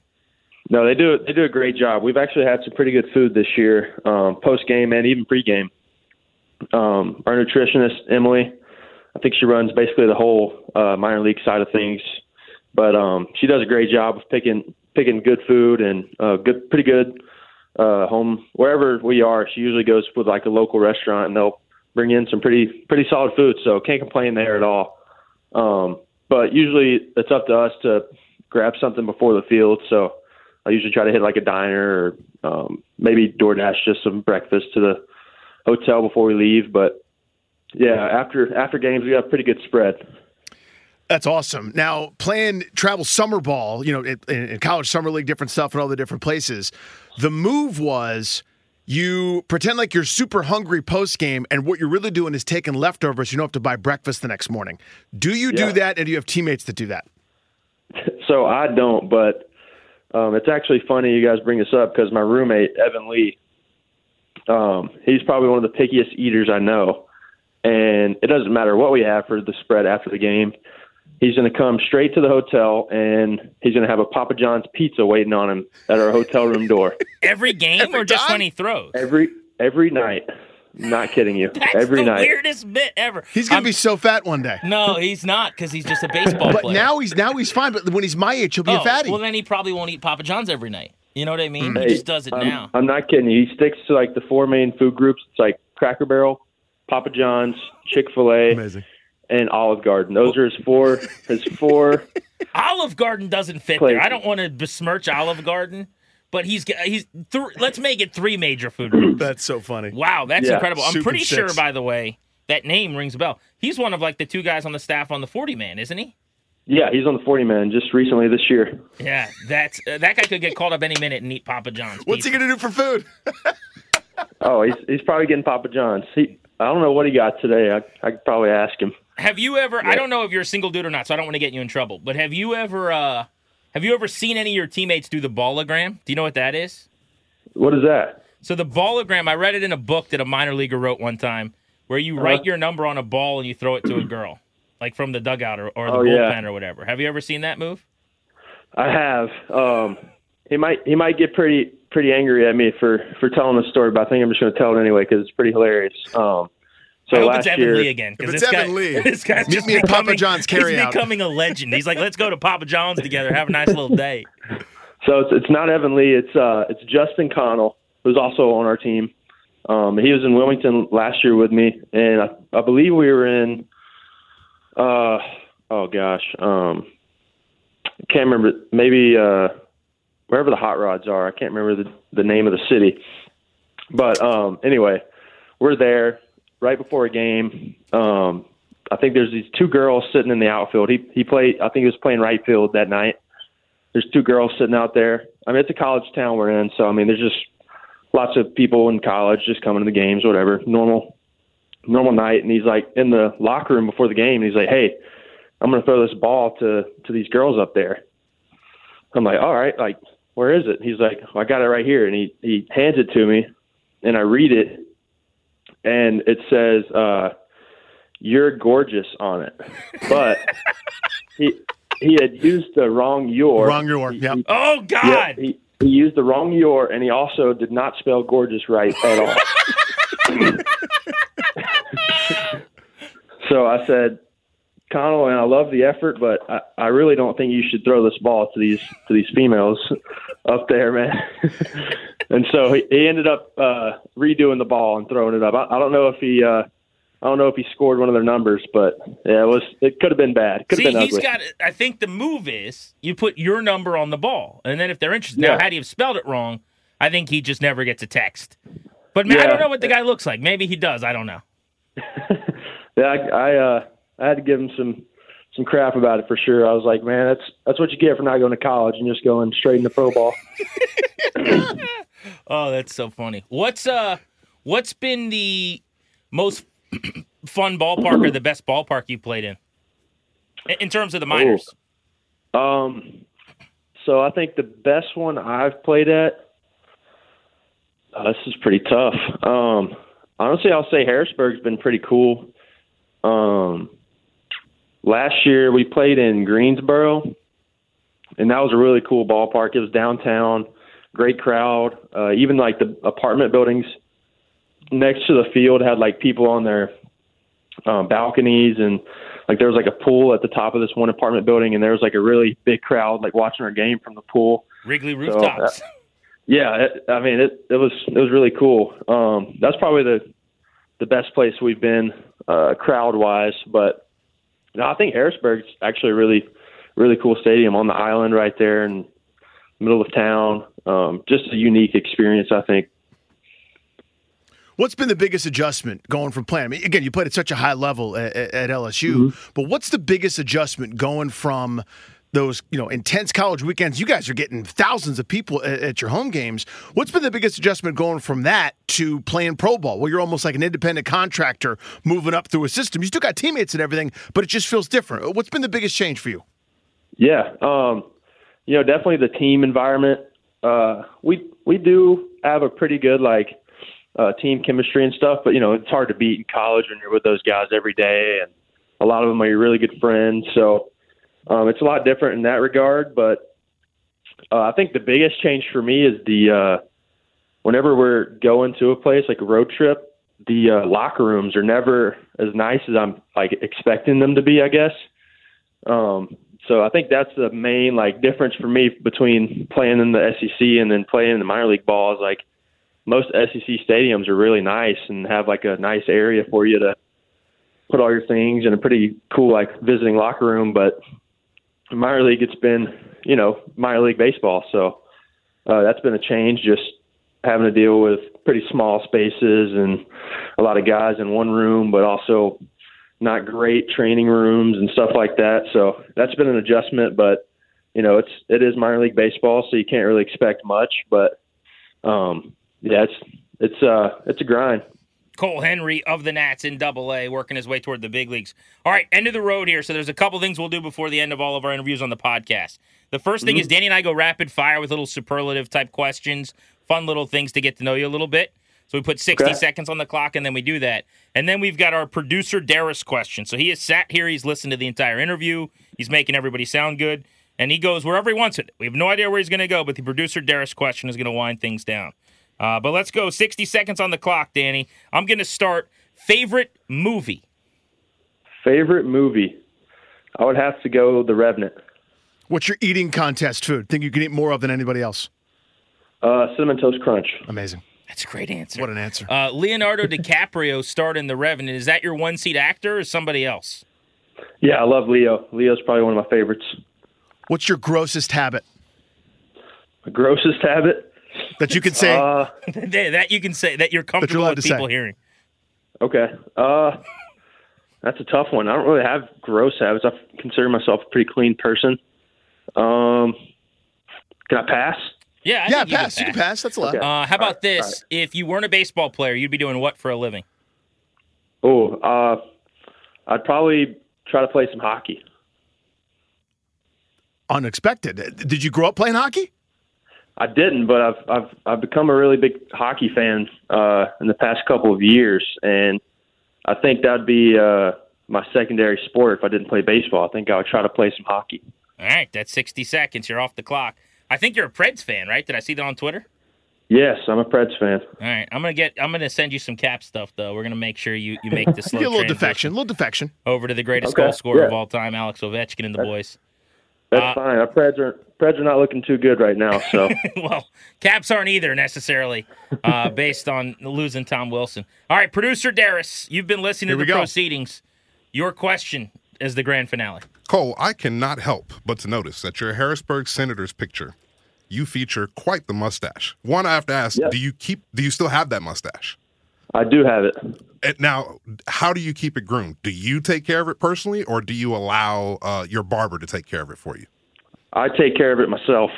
No, they do they do a great job. We've actually had some pretty good food this year, um, post game and even pre game. Um, our nutritionist Emily, I think she runs basically the whole uh, minor league side of things, but um, she does a great job of picking picking good food and uh, good pretty good uh, home wherever we are. She usually goes with like a local restaurant and they'll bring in some pretty pretty solid food. So can't complain there at all. Um, but usually it's up to us to grab something before the field. So I usually try to hit like a diner or um, maybe DoorDash just some breakfast to the hotel before we leave. But yeah, after after games we have a pretty good spread. That's awesome. Now, playing travel summer ball, you know, in, in college summer league, different stuff in all the different places. The move was you pretend like you're super hungry post game, and what you're really doing is taking leftovers. You don't have to buy breakfast the next morning. Do you Yeah. do that, and do you have teammates that do that? <laughs> So I don't, but um, it's actually funny you guys bring this up because my roommate Evan Lee, um, he's probably one of the pickiest eaters I know, and it doesn't matter what we have for the spread after the game. He's going to come straight to the hotel and he's going to have a Papa John's pizza waiting on him at our hotel room door <laughs> Every game or just when he throws? every every night. Not kidding you. <laughs> That's every the night. weirdest bit ever. He's going I'm- to be so fat one day. No, he's not because he's just a <laughs> baseball But player. now he's now he's fine. But when he's my age, he'll be a Oh, fatty. Well, then he probably won't eat Papa John's every night. You know what I mean? Mm-hmm. He just does it I'm, now. I'm not kidding you. He sticks to like the four main food groups. It's like Cracker Barrel, Papa John's, Chick Fil A, Amazing. and Olive Garden. Those are his four. His four. <laughs> Olive Garden doesn't fit Places. there. I don't want to besmirch Olive Garden, but he's he's. Th- let's make it three major food groups. <clears throat> That's so funny. Wow, that's Yeah, incredible. I'm soup pretty sure, sticks. by the way, that name rings a bell. He's one of like the two guys on the staff on the 40 man, isn't he? Yeah, he's on the forty man just recently this year. Yeah, that's uh, that guy could get called up any minute and eat Papa John's. What's he going to do for food? <laughs> Oh, he's he's probably getting Papa John's. He I don't know what he got today. I I could probably ask him. Have you ever? I don't know if you're a single dude or not, so I don't want to get you in trouble. But have you ever? uh Have you ever seen any of your teammates do the ballogram? Do you know what that is? What is that? So the ballogram, I read it in a book that a minor leaguer wrote one time, where you Uh-huh. write your number on a ball and you throw it to a girl, like from the dugout or, or the Oh, yeah. bullpen or whatever. Have you ever seen that move? I have. Um, he might he might get pretty pretty angry at me for for telling the story, but I think I'm just going to tell it anyway because it's pretty hilarious. Um, so I hope last it's Evan year, Lee again. If it's this guy, Evan Lee, <laughs> this guy's meet just me at Papa becoming- John's He's carryout. becoming a legend. He's like, let's go to Papa John's together, have a nice little day. <laughs> So it's it's not Evan Lee. It's uh it's Justin Connell, who's also on our team. Um, he was in Wilmington last year with me, and I, I believe we were in Uh, oh gosh, um, I can't remember. Maybe uh, wherever the hot rods are. I can't remember the the name of the city. But um, anyway, we're there right before a game. Um, I think there's these two girls sitting in the outfield. He he played. I think he was playing right field that night. There's two girls sitting out there. I mean, it's a college town we're in, so I mean, there's just lots of people in college just coming to the games, whatever, normal, normal night. And he's like in the locker room before the game. And he's like, "Hey, I'm gonna throw this ball to to these girls up there." I'm like, "All right, like, where is it?" He's like, well, "I got it right here," and he he hands it to me, and I read it, and it says, uh, "You're gorgeous" on it, but <laughs> he he had used the wrong your. Wrong your. Yeah. Oh God. he, he used the wrong your, and he also did not spell gorgeous right at all. <laughs> <laughs> so I said, Connell, and I love the effort, but I, I really don't think you should throw this ball to these to these females up there, man. <laughs> and so he, he ended up uh, redoing the ball and throwing it up. I, I don't know if he. Uh, I don't know if he scored one of their numbers, but yeah, it was. It could have been bad. Could have See, been he's ugly. got. I think the move is you put your number on the ball, and then if they're interested, Yeah. now had he have spelled it wrong, I think he just never gets a text. But man, I don't know what the guy looks like. Maybe he does. I don't know. <laughs> yeah, I, I uh I had to give him some some crap about it for sure. I was like, man, that's that's what you get for not going to college and just going straight into pro ball. <laughs> Oh, that's so funny. What's uh, what's been the most <clears throat> fun ballpark or the best ballpark you played in, in terms of the minors? Um, so I think the best one I've played at. Uh, this is pretty tough. Um, honestly, I'll say Harrisburg's been pretty cool. Um, last year we played in Greensboro, and that was a really cool ballpark. It was downtown, great crowd. Uh, even like the apartment buildings next to the field had like people on their um, balconies and like there was like a pool at the top of this one apartment building and there was like a really big crowd like watching our game from the pool. Wrigley So, rooftops. uh, yeah, it, I mean it. It was it was really cool. Um, that's probably the the best place we've been uh, crowd wise. But no, I think Harrisburg's actually a really really cool stadium on the island right there in the middle of town. Um, just a unique experience, I think. What's been the biggest adjustment going from playing? I mean, again, you played at such a high level at, at LSU, but what's the biggest adjustment going from those you know intense college weekends? You guys are getting thousands of people at, at your home games. What's been the biggest adjustment going from that to playing pro ball, well you're almost like an independent contractor moving up through a system? You still got teammates and everything, but it just feels different. What's been the biggest change for you? Yeah, um, you know, definitely the team environment. Uh, we we do have a pretty good like uh, team chemistry and stuff, but you know, it's hard to beat in college when you're with those guys every day, and a lot of them are your really good friends. So um, it's a lot different in that regard. But uh, I think the biggest change for me is the uh, whenever we're going to a place like a road trip, the uh, locker rooms are never as nice as I'm like expecting them to be. I guess. Um, so I think that's the main like difference for me between playing in the SEC and then playing in the minor league ball is like most SEC stadiums are really nice and have like a nice area for you to put all your things in a pretty cool like visiting locker room. But minor league, it's been you know minor league baseball, so uh, that's been a change. Just having to deal with pretty small spaces and a lot of guys in one room, but also not great training rooms and stuff like that. So that's been an adjustment, but you know, it's it is minor league baseball, so you can't really expect much. But um, yeah, it's it's uh it's a grind. Cole Henry of the Nats in Double A, working his way toward the big leagues. All right, end of the road here. So there's a couple things we'll do before the end of all of our interviews on the podcast. The 1st thing Mhm. is Danny and I go rapid fire with little superlative type questions, fun little things to get to know you a little bit. So we put 60 Okay. seconds on the clock and then we do that. And then we've got our producer Darius question. So he has sat here, he's listened to the entire interview, he's making everybody sound good, and he goes wherever he wants it. We have no idea where he's going to go, but the producer Darius question is going to wind things down. Uh, but let's go 60 seconds on the clock, Danny. I'm going to start favorite movie. Favorite movie? I would have to go The Revenant. What's your eating contest food? Think you can eat more of than anybody else? Uh, cinnamon toast crunch. Amazing. That's a great answer. What an answer. Uh, Leonardo <laughs> DiCaprio starred in The Revenant. Is that your one seat actor or somebody else? Yeah, I love Leo. Leo's probably one of my favorites. What's your grossest habit? My grossest habit that you can say uh, <laughs> that you can say that you're comfortable allowed with people say. hearing. Okay. Uh, that's a tough one. I don't really have gross habits. I consider myself a pretty clean person. Um, can I pass? Yeah, I yeah, think you pass. You can pass. That's a lot. Okay. Uh, how about All right, this? all right. If you weren't a baseball player, you'd be doing what for a living? Oh, uh, I'd probably try to play some hockey. Unexpected. Did you grow up playing hockey? I didn't, but I've I've I've become a really big hockey fan uh, in the past couple of years, and I think that'd be uh, my secondary sport if I didn't play baseball. I think I would try to play some hockey. All right, that's 60 seconds. You're off the clock. I think you're a Preds fan, right? Did I see that on Twitter? Yes, I'm a Preds fan. All right, I'm gonna get. I'm gonna send you some cap stuff though. We're gonna make sure you you make this <laughs> a little defection. A little defection. over to the greatest Okay, goal scorer of all time, Alex Ovechkin and the boys. That's Uh, fine. Our Preds are Preds are not looking too good right now. So <laughs> well, caps aren't either necessarily, uh, <laughs> based on losing Tom Wilson. All right, producer Darius, you've been listening Here to we the go. proceedings. Your question is the grand finale. Cole, I cannot help but to notice that your Harrisburg Senators picture, you feature quite the mustache. One, I have to ask, Yeah. do you keep? Do you still have that mustache? I do have it. And now, how do you keep it groomed? Do you take care of it personally, or do you allow uh, your barber to take care of it for you? I take care of it myself.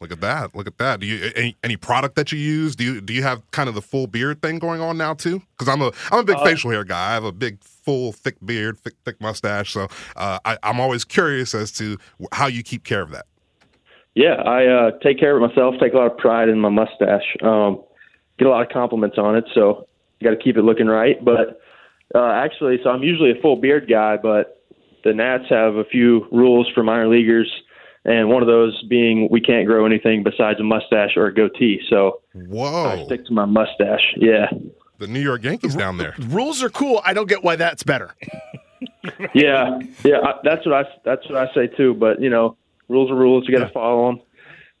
Look at that! Look at that! Do you any, any product that you use? Do you do you have kind of the full beard thing going on now too? Because I'm a I'm a big Uh, facial hair guy. I have a big full thick beard, thick thick mustache. So uh, I, I'm always curious as to how you keep care of that. Yeah, I uh, take care of it myself. Take a lot of pride in my mustache. Um, get a lot of compliments on it, so you got to keep it looking right. But uh, actually, so I'm usually a full beard guy, but the Nats have a few rules for minor leaguers, and one of those being we can't grow anything besides a mustache or a goatee. So I stick to my mustache. Yeah, The New York Yankees down there. Rules are cool. I don't get why that's better. <laughs> yeah, yeah. I, that's what I that's what I say too. But you know, rules are rules. You got to follow them.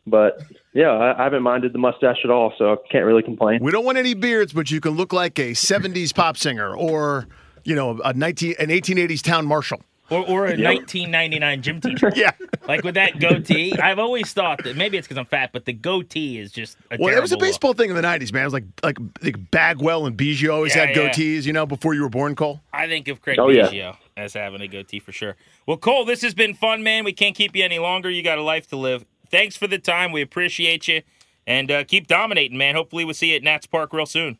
But yeah, I, I haven't minded the mustache at all, so I can't really complain. We don't want any beards, but you can look like a 70s pop singer or, you know, a 19 an 1880s town marshal. Or, or a <laughs> 1999 gym <laughs> teacher. Yeah. Like with that goatee, I've always thought that maybe it's because I'm fat, but the goatee is just a Well, it was a terrible look. baseball thing in the 90s, man. It was like like, like Bagwell and Biggio always Yeah, had yeah. goatees, you know, before you were born, Cole. I think of Craig Oh, yeah. Biggio as having a goatee for sure. Well, Cole, this has been fun, man. We can't keep you any longer. You got a life to live. Thanks for the time. We appreciate you. And uh, keep dominating, man. Hopefully, we'll see you at Nats Park real soon.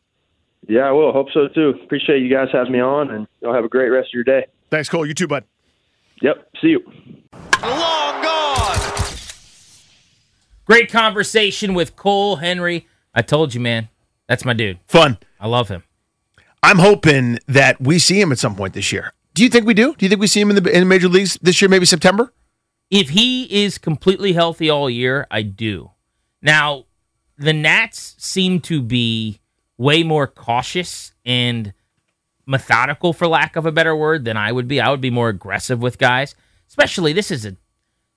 Yeah, I will. Hope so too. Appreciate you guys having me on, and you'll have a great rest of your day. Thanks, Cole. You too, bud. Yep. See you. Long gone. Great conversation with Cole Henry. I told you, man. That's my dude. Fun. I love him. I'm hoping that we see him at some point this year. Do you think we do? Do you think we see him in the in the major leagues this year, maybe September? If he is completely healthy all year, I do. Now, the Nats seem to be way more cautious and methodical, for lack of a better word, than I would be. I would be more aggressive with guys, especially this is a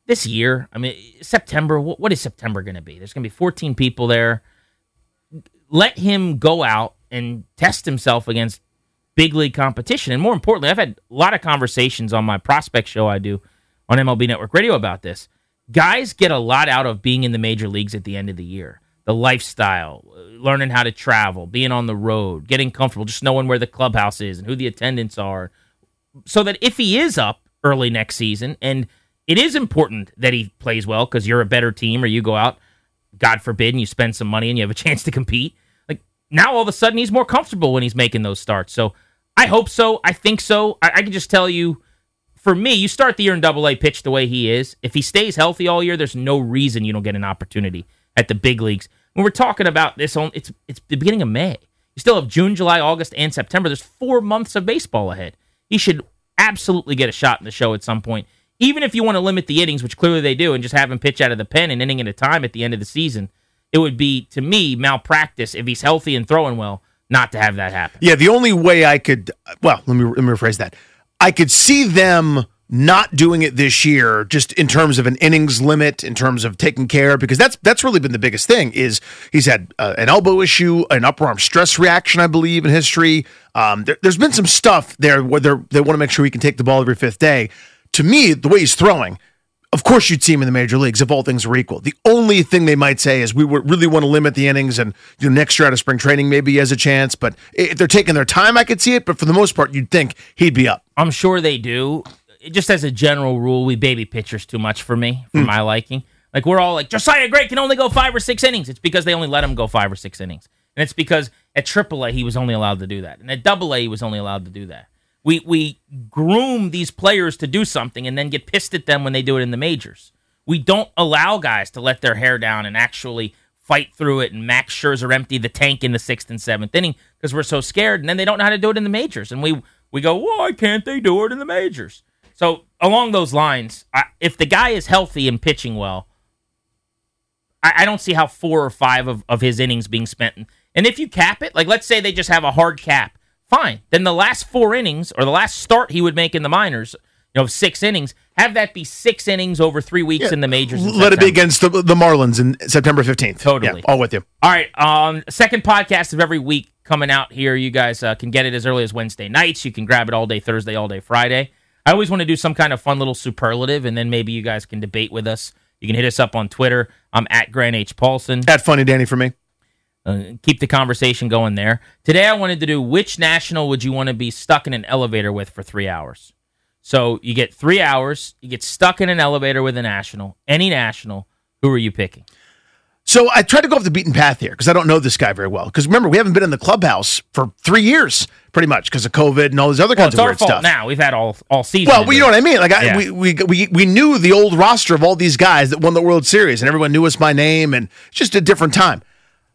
this year. I mean, September. What, what is September going to be? There's going to be 14 people there. Let him go out and test himself against big league competition. And more importantly, I've had a lot of conversations on my prospect show I do on MLB Network Radio about this. Guys get a lot out of being in the major leagues at the end of the year. The lifestyle, learning how to travel, being on the road, getting comfortable, just knowing where the clubhouse is and who the attendants are. So that if he is up early next season, and it is important that he plays well because you're a better team or you go out, God forbid, and you spend some money and you have a <laughs> chance to compete. Like now all of a sudden he's more comfortable when he's making those starts. So I hope so. I think so. I, I can just tell you, for me, you start the year in double A pitch the way he is. If he stays healthy all year, there's no reason you don't get an opportunity at the big leagues. When we're talking about this, on it's it's the beginning of May. You still have June, July, August, and September. There's four months of baseball ahead. He should absolutely get a shot in the show at some point. Even if you want to limit the innings, which clearly they do, and just have him pitch out of the pen an inning at a time at the end of the season, it would be to me malpractice if he's healthy and throwing well not to have that happen. Yeah, the only way I could, well, let me let me rephrase that. I could see them not doing it this year, just in terms of an innings limit, in terms of taking care, because that's that's really been the biggest thing. Is he's had uh, an elbow issue, an upper arm stress reaction, I believe, in history. Um, there, there's been some stuff there where they want to make sure he can take the ball every fifth day. to me, the way he's throwing, of course you'd see him in the major leagues if all things were equal. The only thing they might say is we really want to limit the innings and you know, next year out of spring training maybe he has a chance. But if they're taking their time, I could see it. But for the most part, you'd think he'd be up. I'm sure they do. Just as a general rule, we baby pitchers too much for me, for Mm. my liking. Like we're all like Josiah Gray can only go five or six innings. It's because they only let him go five or six innings, and it's because at AAA he was only allowed to do that, and at AA he was only allowed to do that. We we groom these players to do something and then get pissed at them when they do it in the majors. We don't allow guys to let their hair down and actually fight through it and Max Scherzer empty the tank in the sixth and seventh inning because we're so scared, and then they don't know how to do it in the majors, and we we go, why can't they do it in the majors? So along those lines, I, if the guy is healthy and pitching well, I, I don't see how four or five of, of his innings being spent. And if you cap it, like let's say they just have a hard cap, fine. Then the last four innings or the last start he would make in the minors, you know, six innings, have that be six innings over three weeks in the majors. in Let it be against the, the Marlins in September 15th. Totally. Yeah, all with you. All right. Um, second podcast of every week coming out here. You guys uh, can get it as early as Wednesday nights. You can grab it all day Thursday, all day Friday. I always want to do some kind of fun little superlative, and then maybe you guys can debate with us. You can hit us up on Twitter. I'm at Grant H. Paulsen. At Funny Danny for me. Uh, keep the conversation going there. Today, I wanted to do which national would you want to be stuck in an elevator with for three hours? So you get three hours. You get stuck in an elevator with a national, any national. Who are you picking? So I tried to go off the beaten path here because I don't know this guy very well. Because remember, we haven't been in the clubhouse for three years, pretty much, because of COVID and all these other Well, kinds it's of our weird fault stuff. now. We've had all all season. Well, you know what I mean. Like I, Yeah. we, we we we knew the old roster of all these guys that won the World Series, and everyone knew us by name, and it's just a different time.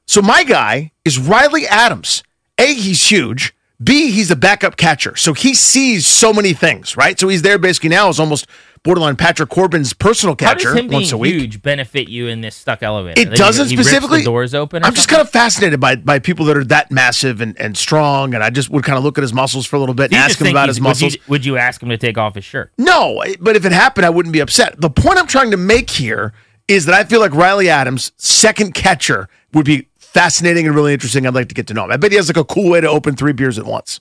So my guy is Riley Adams. A, he's huge. B, he's a backup catcher, so he sees so many things, right? So he's there basically now as almost borderline Patrick Corbin's personal How catcher does him being once a week. huge benefit you in this stuck elevator? It doesn't he specifically. doors open. I'm just something? kind of fascinated by by people that are that massive and, and strong, and I just would kind of look at his muscles for a little bit and ask him about his muscles. Would you, would you ask him to take off his shirt? No, but if it happened, I wouldn't be upset. The point I'm trying to make here is that I feel like Riley Adams, second catcher, would be fascinating and really interesting. I'd like to get to know him. I bet he has like a cool way to open three beers at once.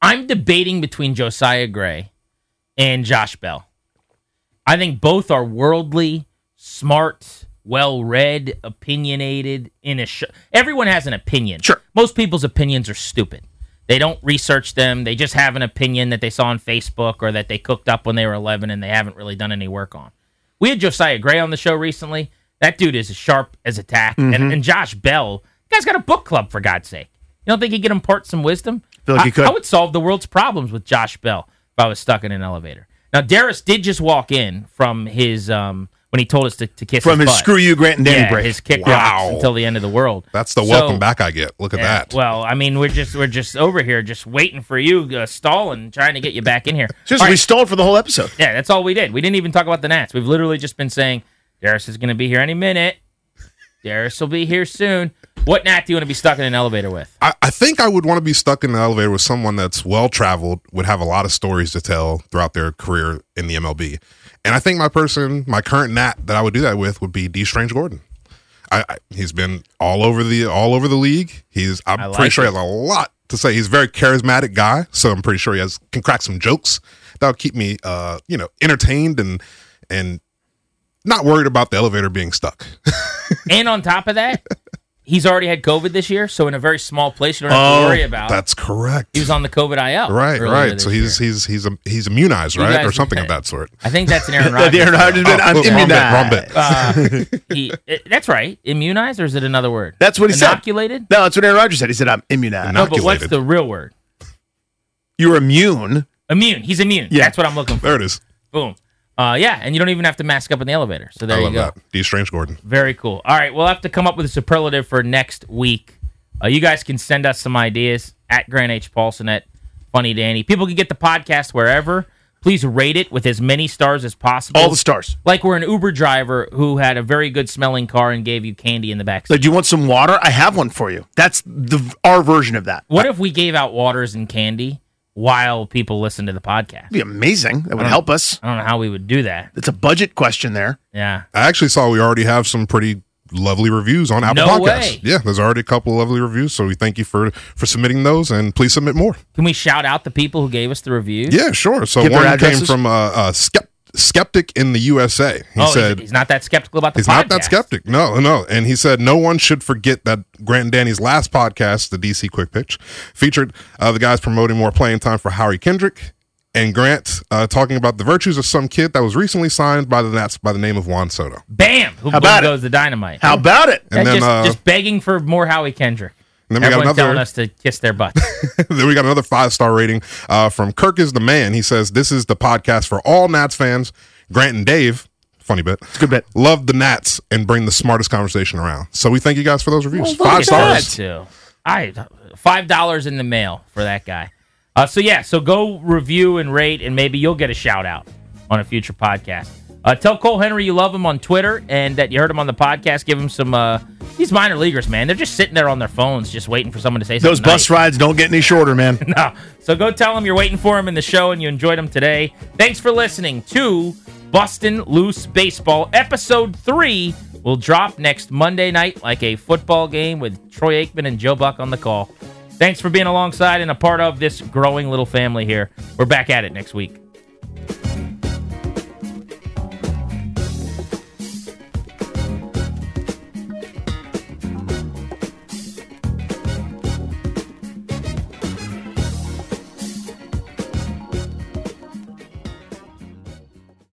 I'm debating between Josiah Gray and Josh Bell. I think both are worldly, smart, well read, opinionated. In a show, everyone has an opinion. Sure, most people's opinions are stupid. They don't research them. They just have an opinion that they saw on Facebook or that they cooked up when they were 11 and they haven't really done any work on. We had Josiah Gray on the show recently. That dude is as sharp as a tack. And, Mhm. and Josh Bell, guy's got a book club for God's sake. You don't think he could impart some wisdom? Feel like he could. I would solve the world's problems with Josh Bell if I was stuck in an elevator. Now, Darius did just walk in from his um when he told us to, to kiss From his butt. screw you, Grant and Danny yeah, break. his kick Wow. until the end of the world. That's the So- welcome back I get. Look at yeah, that. Well, I mean, we're just we're just over here, just waiting for you, uh, stalling, trying to get you back in here. Just All we stalled for the whole episode. Yeah, that's all we did. We didn't even talk about the Nats. We've literally just been saying Darius is going to be here any minute. Darius will be here soon. What Nat do you want to be stuck in an elevator with? I, I think I would want to be stuck in an elevator with someone that's well traveled, would have a lot of stories to tell throughout their career in the MLB. And I think my person, my current Nat that I would do that with would be Dee Strange-Gordon. I, I he's been all over the all over the league. He's I'm I pretty sure it. he has a lot to say. He's a very charismatic guy, so I'm pretty sure he has can crack some jokes that'll keep me uh you know entertained and and not worried about the elevator being stuck. <laughs> and on top of that, he's already had COVID this year, so in a very small place, you don't have to worry about. Oh, That's correct. He was on the COVID IL. Right, right. So he's he's he's um, he's immunized, You right, guys- or something of that sort. I think that's an Aaron <laughs> The Rodgers. Aaron Rodgers bit, I'm Oh, wrong bit, wrong immunized. bit. Uh, <laughs> he, it- that's right. Immunized, or is it another word? That's what he said. Inoculated? No, that's what Aaron Rodgers said. He said, I'm immunized. No, but what's the real word? You're immune. Immune. He's immune. Yeah. That's what I'm looking for. There it is. Boom. Uh, yeah, and you don't even have to mask up in the elevator. So there I you go. that. Dee Strange-Gordon. Very cool. All right, we'll have to come up with a superlative for next week. Uh, you guys can send us some ideas at Grant H. Paulsen at Funny Danny. People can get the podcast wherever. Please rate it with as many stars as possible. All the stars. Like we're an Uber driver who had a very good smelling car and gave you candy in the back. Like, do you want some water? I have one for you. That's the our version of that. What if we gave out waters and candy while people listen to the podcast? That'd be amazing. That would help us. I don't know how we would do that. It's a budget question there. Yeah. I actually saw we already have some pretty lovely reviews on Apple No Podcasts. way. Yeah, there's already a couple of lovely reviews, so we thank you for for submitting those, and please submit more. Can we shout out the people who gave us the reviews? Yeah, sure. So Give their one came addresses? from uh, uh, Skept- Skeptic in the USA. He oh, said he's, not that skeptical about the He's podcast. not that skeptic. No, no. And he said no one should forget that Grant and Danny's last podcast, the DC Quick Pitch, featured uh, the guys promoting more playing time for Howie Kendrick and Grant uh, talking about the virtues of some kid that was recently signed by the Nats by the name of Juan Soto. Bam! Who How about goes the dynamite? How about it? And, And then, just, uh, just begging for more Howie Kendrick. And then we got another- telling us to kiss their butt. <laughs> then we got another five star rating uh, from Kirk is the man. He says this is the podcast for all Nats fans. Grant and Dave, funny bit, It's a good bit, love the Nats and bring the smartest conversation around. So we thank you guys for those reviews. Well, five look at that, stars. too. I five dollars in the mail for that guy. Uh, so yeah, so go review and rate, and maybe you'll get a shout out on a future podcast. Uh, tell Cole Henry you love him on Twitter and that you heard him on the podcast. Give him some. Uh, these minor leaguers, man, they're just sitting there on their phones, just waiting for someone to say something. Those bus rides don't get any shorter, man. <laughs> no. So go tell him you're waiting for him in the show and you enjoyed him today. Thanks for listening to Bustin' Loose Baseball. Episode 3 will drop next Monday night like a football game with Troy Aikman and Joe Buck on the call. Thanks for being alongside and a part of this growing little family here. We're back at it next week.